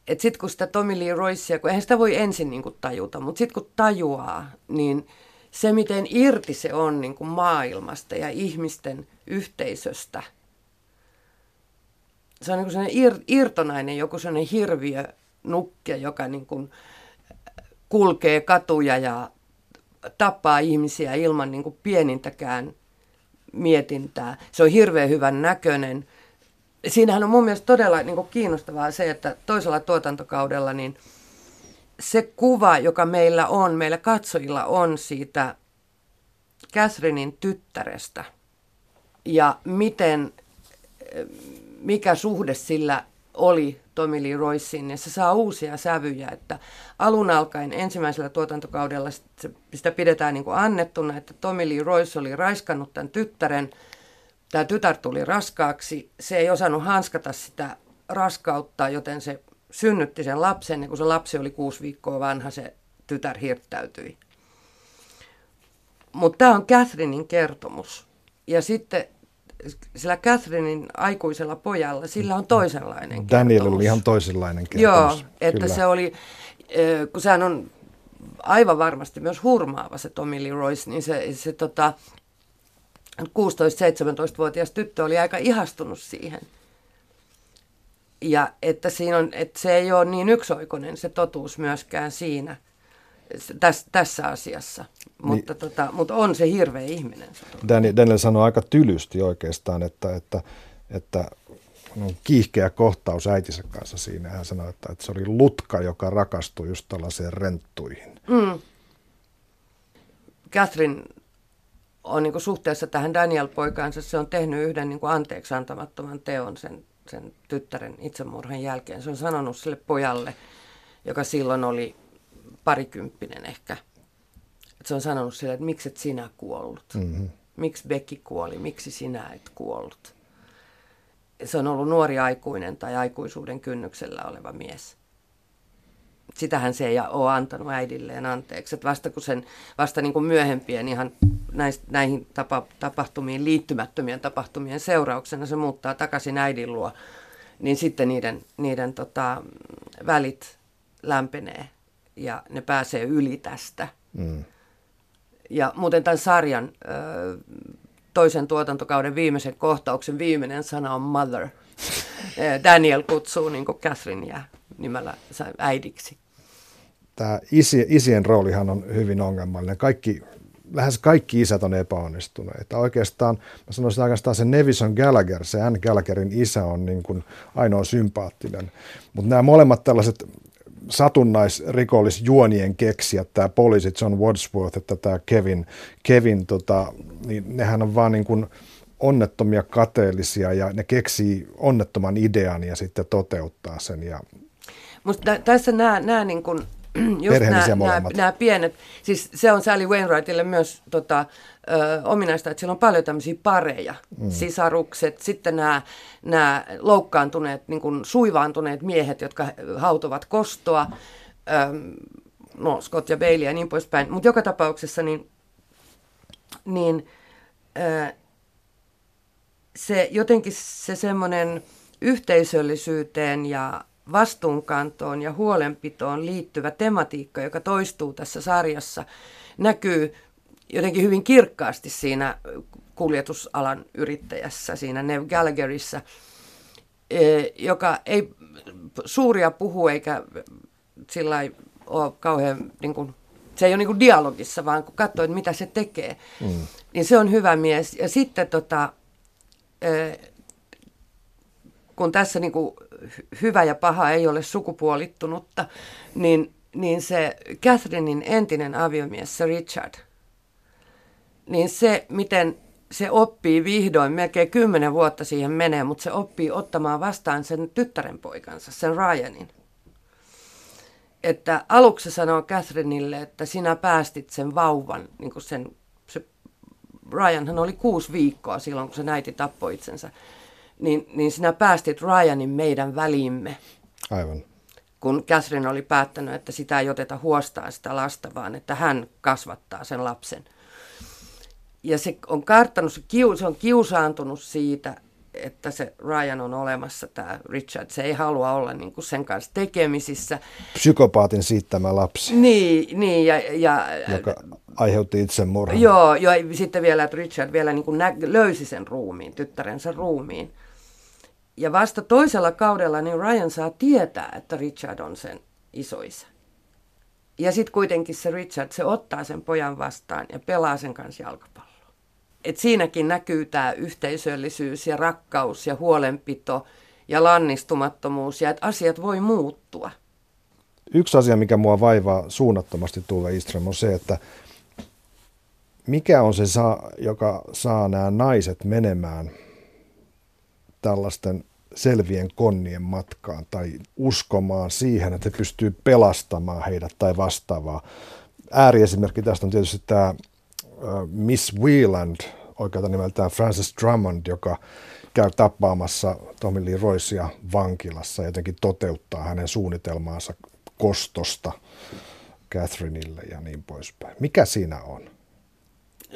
että sitten kun sitä Tommy Lee Roycea, kun eihän sitä voi ensin niin kuin tajuta, mutta sitten kun tajuaa, niin se miten irti se on niin kuin maailmasta ja ihmisten yhteisöstä, se on niin sellainen ir, irtonainen, joku sellainen hirviö nukke, joka niin kuin kulkee katuja ja tappaa ihmisiä ilman niin kuin pienintäkään mietintää. Se on hirveän hyvän näköinen siinähän on mun mielestä todella niin kuin kiinnostavaa se, että toisella tuotantokaudella niin se kuva, joka meillä on, meillä katsojilla on siitä Catherinein tyttärestä ja miten, mikä suhde sillä oli Tommy Lee Roycein, niin se saa uusia sävyjä, että alun alkaen ensimmäisellä tuotantokaudella sitä pidetään niin kuin annettuna, että Tommy Lee Royce oli raiskannut tämän tyttären – tämä tytär tuli raskaaksi, se ei osannut hanskata sitä raskautta, joten se synnytti sen lapsen, ja kun se lapsi oli kuusi viikkoa vanha, se tytär hirttäytyi. Mutta tämä on Catherinein kertomus. Ja sitten sillä Catherinein aikuisella pojalla, sillä on toisenlainen Daniel oli ihan toisenlainen kertomus. Joo, että Kyllä. se oli, kun sehän on aivan varmasti myös hurmaava se Tommy Lee Royce, niin se, se tota, 16-17-vuotias tyttö oli aika ihastunut siihen. Ja että, siinä on, että se ei ole niin yksioikoinen se totuus myöskään siinä, tässä, tässä asiassa. Mutta, niin, tota, mutta on se hirveä ihminen. Daniel, Daniel sanoi aika tylysti oikeastaan, että, että, että on kiihkeä kohtaus äitinsä kanssa siinä. Hän sanoi, että, että se oli lutka, joka rakastui just tällaiseen renttuihin. Mm. Catherine on niin suhteessa tähän Daniel-poikaansa, se on tehnyt yhden niin anteeksi antamattoman teon sen, sen tyttären itsemurhan jälkeen. Se on sanonut sille pojalle, joka silloin oli parikymppinen ehkä, että se on sanonut sille, että miksi et sinä kuollut? Mm-hmm. Miksi Becky kuoli? Miksi sinä et kuollut? Se on ollut nuori aikuinen tai aikuisuuden kynnyksellä oleva mies sitähän se ei ole antanut äidilleen anteeksi. Että vasta kun sen, vasta niin kuin myöhempien ihan näihin tapa, tapahtumiin liittymättömien tapahtumien seurauksena se muuttaa takaisin äidin luo, niin sitten niiden, niiden tota, välit lämpenee ja ne pääsee yli tästä. Mm. Ja muuten tämän sarjan toisen tuotantokauden viimeisen kohtauksen viimeinen sana on mother. Daniel kutsuu niin Catherine nimellä äidiksi. Tämä isi, isien roolihan on hyvin ongelmallinen. Kaikki, lähes kaikki isät on epäonnistuneita. Oikeastaan, mä sanoisin oikeastaan se Nevison Gallagher, se Ann Gallagherin isä on niin kuin ainoa sympaattinen. Mutta nämä molemmat tällaiset satunnaisrikollisjuonien keksijät, tämä poliisi John Wadsworth, että tämä Kevin, Kevin tota, niin nehän on vaan niin kuin onnettomia kateellisia ja ne keksii onnettoman idean ja sitten toteuttaa sen. Ja Musta tässä nämä, nämä niin kuin, just nämä, nämä, nämä pienet, siis se on Sally Wainwrightille myös tota, ö, ominaista, että siellä on paljon tämmöisiä pareja, mm. sisarukset, sitten nämä, nämä loukkaantuneet, niin kuin suivaantuneet miehet, jotka hautovat kostoa, ö, no Scott ja Bailey ja niin poispäin, mutta joka tapauksessa niin, niin ö, se jotenkin se semmoinen yhteisöllisyyteen ja vastuunkantoon ja huolenpitoon liittyvä tematiikka, joka toistuu tässä sarjassa, näkyy jotenkin hyvin kirkkaasti siinä kuljetusalan yrittäjässä, siinä Nev Gallagherissa, e, joka ei suuria puhu eikä sillä ole kauhean, niin kuin, se ei ole niin kuin dialogissa, vaan kun katsoo, että mitä se tekee, mm. niin se on hyvä mies. Ja sitten tota, e, kun tässä niin kuin hyvä ja paha ei ole sukupuolittunutta, niin, niin se Catherinein entinen aviomies, se Richard, niin se, miten se oppii vihdoin, melkein kymmenen vuotta siihen menee, mutta se oppii ottamaan vastaan sen tyttären poikansa, sen Ryanin. Että aluksi sanoo Catherineille, että sinä päästit sen vauvan, niin kuin sen, se, Ryanhan oli kuusi viikkoa silloin, kun se näiti tappoi itsensä niin, niin sinä päästit Ryanin meidän välimme. Aivan. Kun Catherine oli päättänyt, että sitä ei oteta huostaan sitä lasta, vaan että hän kasvattaa sen lapsen. Ja se on karttanut, se, kiu, se on kiusaantunut siitä, että se Ryan on olemassa, tämä Richard. Se ei halua olla niin kuin sen kanssa tekemisissä. Psykopaatin siittämä lapsi. Niin, niin ja, ja, joka aiheutti itsemurhan. Joo, joo, sitten vielä, että Richard vielä niin kuin nä- löysi sen ruumiin, tyttärensä ruumiin. Ja vasta toisella kaudella niin Ryan saa tietää, että Richard on sen isoisä. Ja sitten kuitenkin se Richard, se ottaa sen pojan vastaan ja pelaa sen kanssa jalkapalloa. Et siinäkin näkyy tämä yhteisöllisyys ja rakkaus ja huolenpito ja lannistumattomuus ja että asiat voi muuttua. Yksi asia, mikä mua vaivaa suunnattomasti Tuve Iström, on se, että mikä on se, joka saa nämä naiset menemään tällaisten selvien konnien matkaan tai uskomaan siihen, että he pystyy pelastamaan heidät tai vastaavaa. Ääriesimerkki tästä on tietysti tämä Miss Wheeland, oikealta nimeltään Frances Drummond, joka käy tapaamassa Tommy Lee Roycea vankilassa ja jotenkin toteuttaa hänen suunnitelmaansa kostosta Catherineille ja niin poispäin. Mikä siinä on?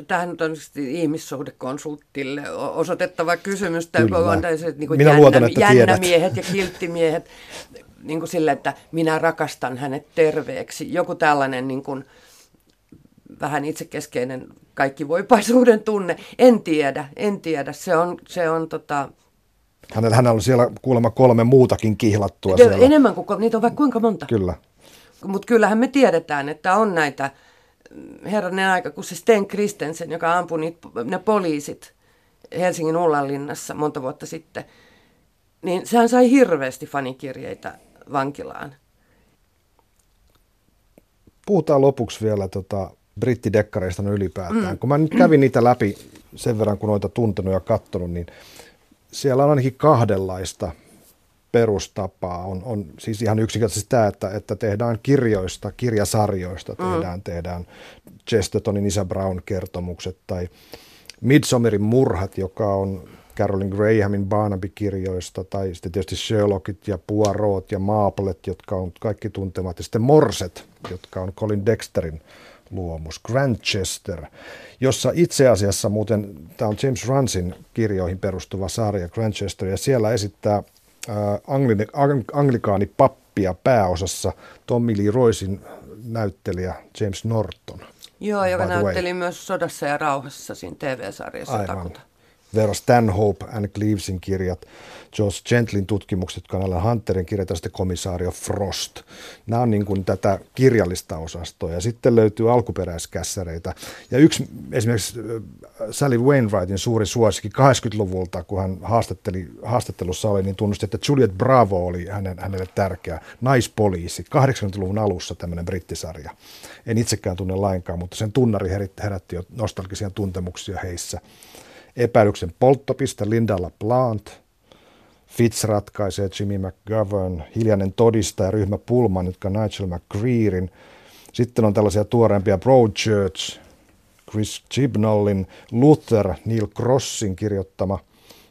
Tähän on ihmissuhdekonsulttille osoitettava kysymys. Kyllä. On niin kuin minä jännä, luotan, että jännämiehet ja kilttimiehet. niin kuin sille, että minä rakastan hänet terveeksi. Joku tällainen niin kuin, vähän itsekeskeinen kaikkivoipaisuuden tunne. En tiedä, en tiedä. Se on, se on tota... Hänellä, hänellä on siellä kuulemma kolme muutakin kihlattua siellä. Enemmän kuin, niitä on vaikka kuinka monta. Kyllä. Mutta kyllähän me tiedetään, että on näitä herranen aika, kun se Sten Kristensen, joka ampui niitä, ne poliisit Helsingin Ullanlinnassa monta vuotta sitten, niin sehän sai hirveästi fanikirjeitä vankilaan. Puhutaan lopuksi vielä tota, brittidekkareista ylipäätään. Mm. Kun mä nyt kävin niitä läpi sen verran, kun noita tuntenut ja katsonut, niin siellä on ainakin kahdenlaista perustapaa. On, on siis ihan yksinkertaisesti tämä, että, että tehdään kirjoista, kirjasarjoista, mm. tehdään, mm. tehdään Chestertonin Isä Brown kertomukset tai Midsommerin murhat, joka on Carolyn Grahamin Barnaby-kirjoista, tai sitten tietysti Sherlockit ja Poirot ja Maplet, jotka on kaikki tuntemat, ja sitten Morset, jotka on Colin Dexterin luomus, Grantchester, jossa itse asiassa muuten, tämä on James Runsin kirjoihin perustuva sarja Grantchester, ja siellä esittää äh, angli, anglikaani pappia pääosassa Tommy Lee Roysin näyttelijä James Norton. Joo, joka näytteli myös Sodassa ja rauhassa siinä TV-sarjassa Aivan. Takuta. Vera Stanhope, Anne Cleavesin kirjat, George Gentlin tutkimukset, Alan Hunterin kirjat ja sitten komissaario Frost. Nämä on niin kuin tätä kirjallista osastoa ja sitten löytyy alkuperäiskässäreitä. Ja yksi esimerkiksi äh, Sally Wainwrightin suuri suosikki 80-luvulta, kun hän haastatteli, haastattelussa oli, niin tunnusti, että Juliet Bravo oli hänen, hänelle tärkeä naispoliisi. 80-luvun alussa tämmöinen brittisarja. En itsekään tunne lainkaan, mutta sen tunnari herätti jo nostalgisia tuntemuksia heissä epäilyksen polttopiste Linda LaPlante, Fitz ratkaisee Jimmy McGovern, hiljainen todistaja ryhmä Pullman, jotka Nigel McGreerin. Sitten on tällaisia tuoreempia Broadchurch, Chris Chibnallin, Luther, Neil Crossin kirjoittama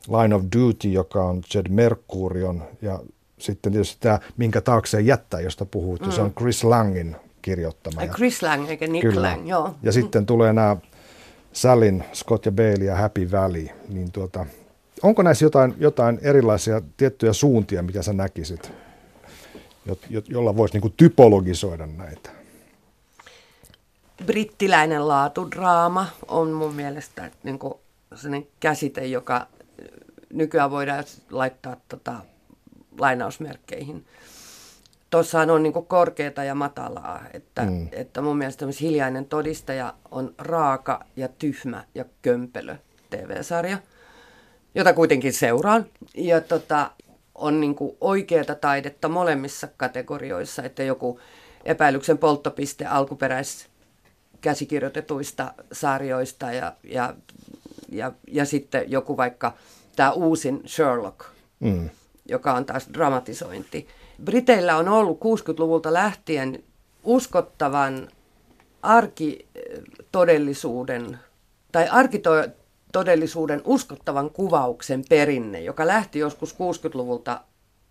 Line of Duty, joka on Jed Mercurion, ja sitten tietysti tämä Minkä taakseen jättää, josta puhuit, mm. se on mm. Chris Langin kirjoittama. Chris Lang eikä Nick Kyllä. Lang, joo. Ja mm. sitten tulee nämä Sallin, Scott ja Bailey ja Happy Valley, niin tuota, onko näissä jotain, jotain erilaisia tiettyjä suuntia, mitä sä näkisit, jo, jo, jolla voisi niin typologisoida näitä? Brittiläinen laatudraama on mun mielestä niin sellainen käsite, joka nykyään voidaan laittaa tota, lainausmerkkeihin tuossahan on niin korkeata ja matalaa. Että, mm. että mun mielestä hiljainen todistaja on raaka ja tyhmä ja kömpelö TV-sarja, jota kuitenkin seuraan. Ja tota, on niin oikeata taidetta molemmissa kategorioissa, että joku epäilyksen polttopiste alkuperäis käsikirjoitetuista sarjoista ja, ja, ja, ja sitten joku vaikka tämä uusin Sherlock, mm. joka on taas dramatisointi Briteillä on ollut 60-luvulta lähtien uskottavan arkitodellisuuden tai arkitodellisuuden uskottavan kuvauksen perinne, joka lähti joskus 60-luvulta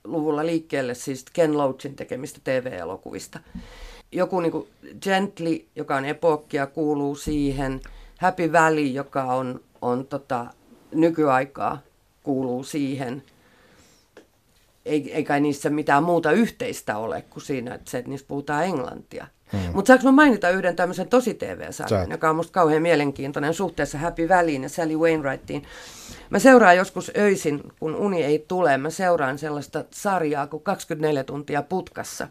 luvulla liikkeelle siis Ken Loachin tekemistä TV-elokuvista. Joku niin kuin Gently, joka on epokkia, kuuluu siihen. Happy Valley, joka on, on tota, nykyaikaa kuuluu siihen. Ei, ei kai niissä mitään muuta yhteistä ole kuin siinä, että, se, että niissä puhutaan englantia. Hmm. Mutta saanko mä mainita yhden tämmöisen tosi TV-sarjan, joka on musta kauhean mielenkiintoinen suhteessa Happy Valleyin ja Sally Wainwrightiin. Mä seuraan joskus öisin, kun uni ei tule, mä seuraan sellaista sarjaa kuin 24 tuntia putkassa,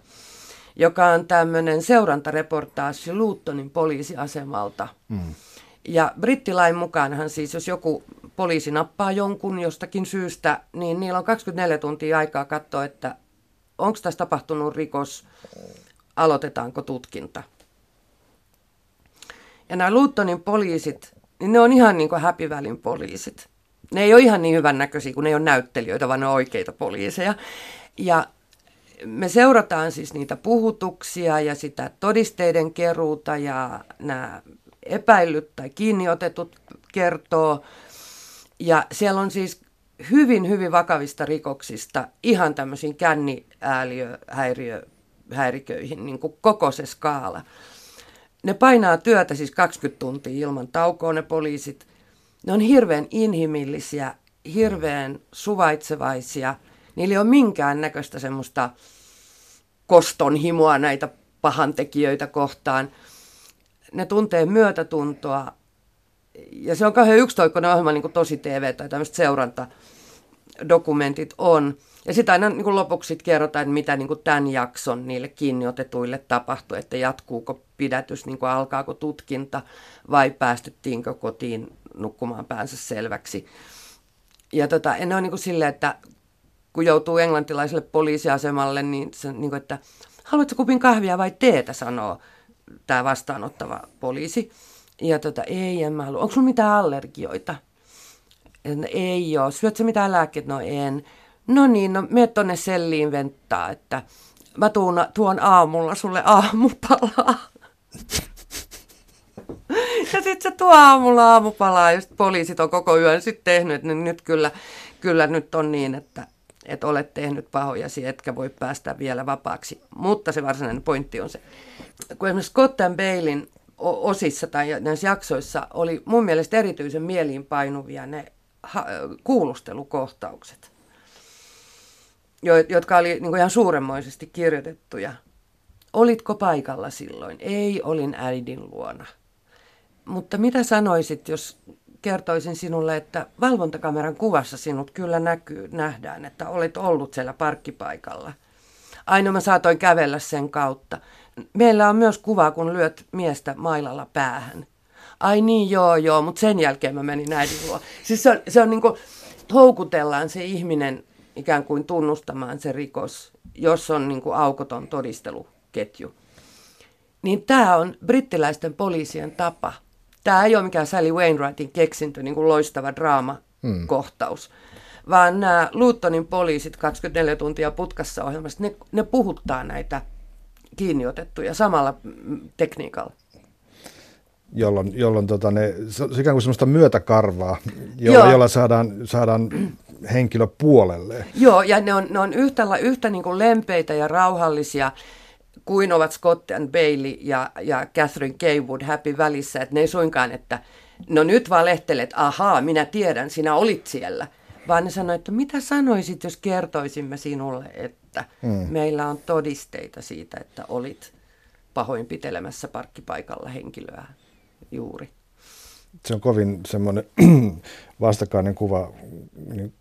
joka on tämmöinen seurantareportaasi Luuttonin poliisiasemalta. Hmm. Ja brittilain mukaanhan siis, jos joku poliisi nappaa jonkun jostakin syystä, niin niillä on 24 tuntia aikaa katsoa, että onko tässä tapahtunut rikos, aloitetaanko tutkinta. Ja nämä Luuttonin poliisit, niin ne on ihan niin kuin Valleyn poliisit. Ne ei ole ihan niin hyvän näköisiä, kun ne ei ole näyttelijöitä, vaan ne on oikeita poliiseja. Ja me seurataan siis niitä puhutuksia ja sitä todisteiden keruuta ja nämä epäillyt tai kiinniotetut kertoo. Ja siellä on siis hyvin, hyvin vakavista rikoksista ihan tämmöisiin känniääliöhäiriköihin, niin koko se skaala. Ne painaa työtä siis 20 tuntia ilman taukoa ne poliisit. Ne on hirveän inhimillisiä, hirveän suvaitsevaisia. Niillä ei ole minkään näköistä semmoista kostonhimoa näitä pahantekijöitä kohtaan. Ne tuntee myötätuntoa ja se on kauhean yksitoikkoinen ohjelma, niin kuin tosi TV tai tämmöiset seurantadokumentit on. Ja sitten aina niin kuin lopuksi sit kerrotaan, mitä niin kuin tämän jakson niille kiinniotetuille tapahtui, että jatkuuko pidätys, niin kuin alkaako tutkinta vai päästettiinkö kotiin nukkumaan päänsä selväksi. Ja tota, en ole niin kuin silleen, että kun joutuu englantilaiselle poliisiasemalle, niin, se, niin kuin, että haluatko kupin kahvia vai teetä, sanoo tämä vastaanottava poliisi. Ja tota, ei, en mä halua. Onko sulla mitään allergioita? En, ei ole. Syötkö mitään lääkkeitä? No en. No niin, no mene tonne selliin venttaa, että mä tuun, tuon aamulla sulle aamupalaa. ja sitten se tuo aamulla aamupalaa, ja poliisit on koko yön sitten tehnyt, että nyt kyllä, kyllä nyt on niin, että, että olet tehnyt pahoja, etkä voi päästä vielä vapaaksi. Mutta se varsinainen pointti on se, kun esimerkiksi Scott Bailin osissa tai näissä jaksoissa oli mun mielestä erityisen mieliinpainuvia ne kuulustelukohtaukset, jotka oli niin kuin ihan suuremmoisesti kirjoitettuja. Olitko paikalla silloin? Ei, olin äidin luona. Mutta mitä sanoisit, jos kertoisin sinulle, että valvontakameran kuvassa sinut kyllä näkyy, nähdään, että olet ollut siellä parkkipaikalla. Ainoa mä saatoin kävellä sen kautta. Meillä on myös kuva, kun lyöt miestä mailalla päähän. Ai niin, joo, joo, mutta sen jälkeen mä menin äidin luo. Siis se on, se on niin kuin, houkutellaan se ihminen ikään kuin tunnustamaan se rikos, jos on niin kuin aukoton todisteluketju. Niin tämä on brittiläisten poliisien tapa. Tämä ei ole mikään Sally Wainwrightin keksintö, niin kuin loistava draamakohtaus. Hmm. Vaan nämä Luuttonin poliisit 24 tuntia putkassa ohjelmassa, ne, ne puhuttaa näitä kiinniotettuja samalla tekniikalla. Jolloin, jolloin tota ne, se on ikään kuin sellaista myötäkarvaa, jolla, jolla saadaan, saadaan henkilö puolelle. Joo, ja ne on, ne on yhtä, yhtä niin kuin lempeitä ja rauhallisia kuin ovat Scott and Bailey ja, ja Catherine Kaywood Happy välissä, että ne ei suinkaan, että no nyt vaan lehtelet, ahaa, minä tiedän, sinä olit siellä. Vaan ne sanoi, että mitä sanoisit, jos kertoisimme sinulle, että että mm. meillä on todisteita siitä, että olit pahoinpitelemässä parkkipaikalla henkilöä juuri. Se on kovin semmoinen vastakkainen kuva niin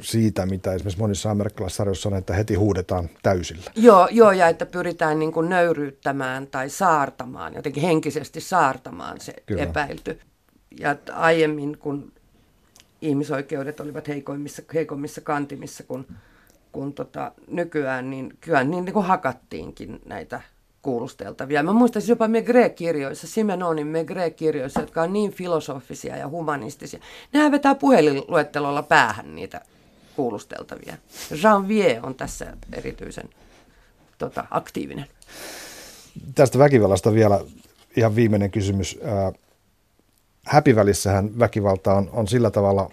siitä, mitä esimerkiksi monissa amerikkalaisissa sarjoissa on, että heti huudetaan täysillä. Joo, joo ja että pyritään niin kuin nöyryyttämään tai saartamaan, jotenkin henkisesti saartamaan se Kyllä. epäilty. Ja aiemmin, kun ihmisoikeudet olivat heikoimmissa, heikommissa kantimissa, kun kun tota, nykyään, niin kyllä niin, niin kuin hakattiinkin näitä kuulusteltavia. Mä muistaisin jopa Megre-kirjoissa, Simenonin Megre-kirjoissa, jotka on niin filosofisia ja humanistisia. Nehän vetää puhelinluettelolla päähän niitä kuulusteltavia. Janvier on tässä erityisen tota, aktiivinen. Tästä väkivallasta vielä ihan viimeinen kysymys. Häpivälissähän väkivalta on, on sillä tavalla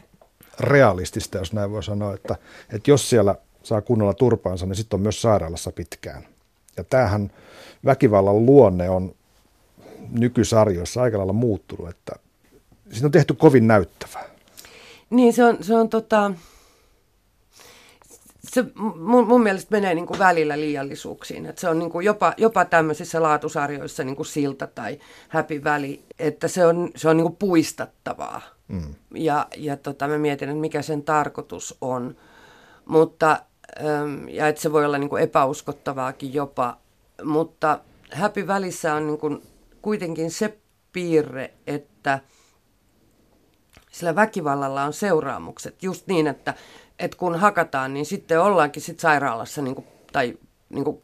realistista, jos näin voi sanoa, että, että jos siellä saa kunnolla turpaansa, niin sitten on myös sairaalassa pitkään. Ja tämähän väkivallan luonne on nykysarjoissa aika lailla muuttunut, että siitä on tehty kovin näyttävää. Niin, se on, se on tota, se mun, mun mielestä menee niin kuin välillä liiallisuuksiin. Että se on niin kuin jopa, jopa tämmöisissä laatusarjoissa niin kuin Silta tai Happy Valley, että se on, se on niin kuin puistattavaa. Mm. Ja, ja tota, mä mietin, että mikä sen tarkoitus on. Mutta, ja että se voi olla niin kuin epäuskottavaakin jopa. Mutta Happy Välissä on niin kuin kuitenkin se piirre, että sillä väkivallalla on seuraamukset. Just niin, että että kun hakataan, niin sitten ollaankin sit sairaalassa, niin kuin, tai niin kuin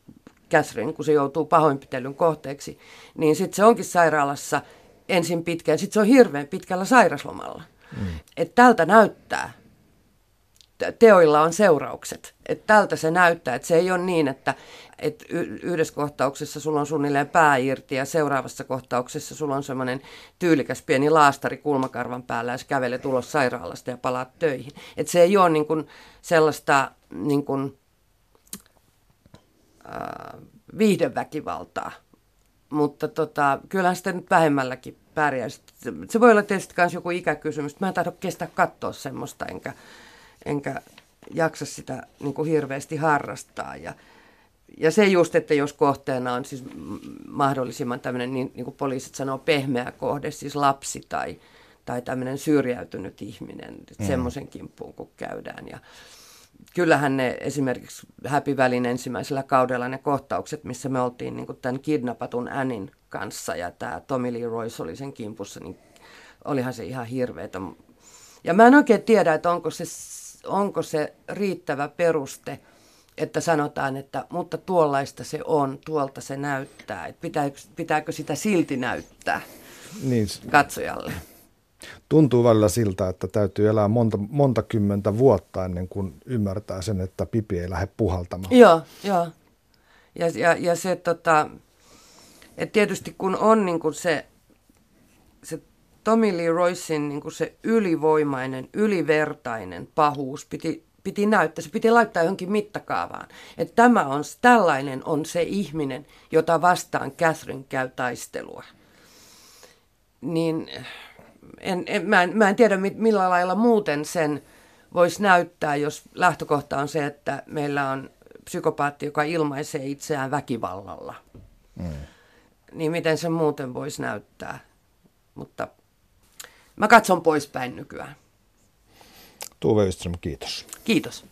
Catherine, kun se joutuu pahoinpitelyn kohteeksi, niin sitten se onkin sairaalassa ensin pitkään, sitten se on hirveän pitkällä sairaslomalla. Mm. Että tältä näyttää, teoilla on seuraukset. Että tältä se näyttää, että se ei ole niin, että, että yhdessä kohtauksessa sulla on suunnilleen pää irti ja seuraavassa kohtauksessa sulla on semmoinen tyylikäs pieni laastari kulmakarvan päällä ja sä kävelet ulos sairaalasta ja palaat töihin. Että se ei ole niin kuin sellaista niin kuin, äh, viihdeväkivaltaa, mutta tota, kyllähän sitä nyt vähemmälläkin pärjää. Se voi olla tietysti myös joku ikäkysymys. Mä en tahdo kestää katsoa semmoista, enkä, enkä jaksa sitä niin kuin hirveästi harrastaa. Ja, ja se just, että jos kohteena on siis mahdollisimman tämmöinen, niin, niin kuin poliisit sanoo, pehmeä kohde, siis lapsi tai, tai tämmöinen syrjäytynyt ihminen, mm. semmoisen kimppuun kun käydään. Ja kyllähän ne esimerkiksi Happy Valleyn ensimmäisellä kaudella ne kohtaukset, missä me oltiin niin kuin tämän kidnappatun Annin kanssa ja tämä Tommy Lee Royce oli sen kimpussa, niin olihan se ihan hirveetä. Ja mä en oikein tiedä, että onko se, onko se riittävä peruste, että sanotaan, että mutta tuollaista se on, tuolta se näyttää. Että pitääkö, pitääkö sitä silti näyttää niin. katsojalle? Tuntuu välillä siltä, että täytyy elää monta, monta kymmentä vuotta ennen kuin ymmärtää sen, että pipi ei lähde puhaltamaan. Joo, joo. Ja, ja, ja se, tota, että tietysti kun on niin kuin se, se Tommy Lee Roycein niin kuin se ylivoimainen, ylivertainen pahuus piti, piti näyttää, se piti laittaa johonkin mittakaavaan. Että tämä on, tällainen on se ihminen, jota vastaan Catherine käy taistelua. Niin en, en, mä, en, mä en tiedä millä lailla muuten sen voisi näyttää, jos lähtökohta on se, että meillä on psykopaatti, joka ilmaisee itseään väkivallalla. Mm. Niin miten se muuten voisi näyttää. Mutta mä katson poispäin nykyään. Tuve Yström, kiitos. Kiitos.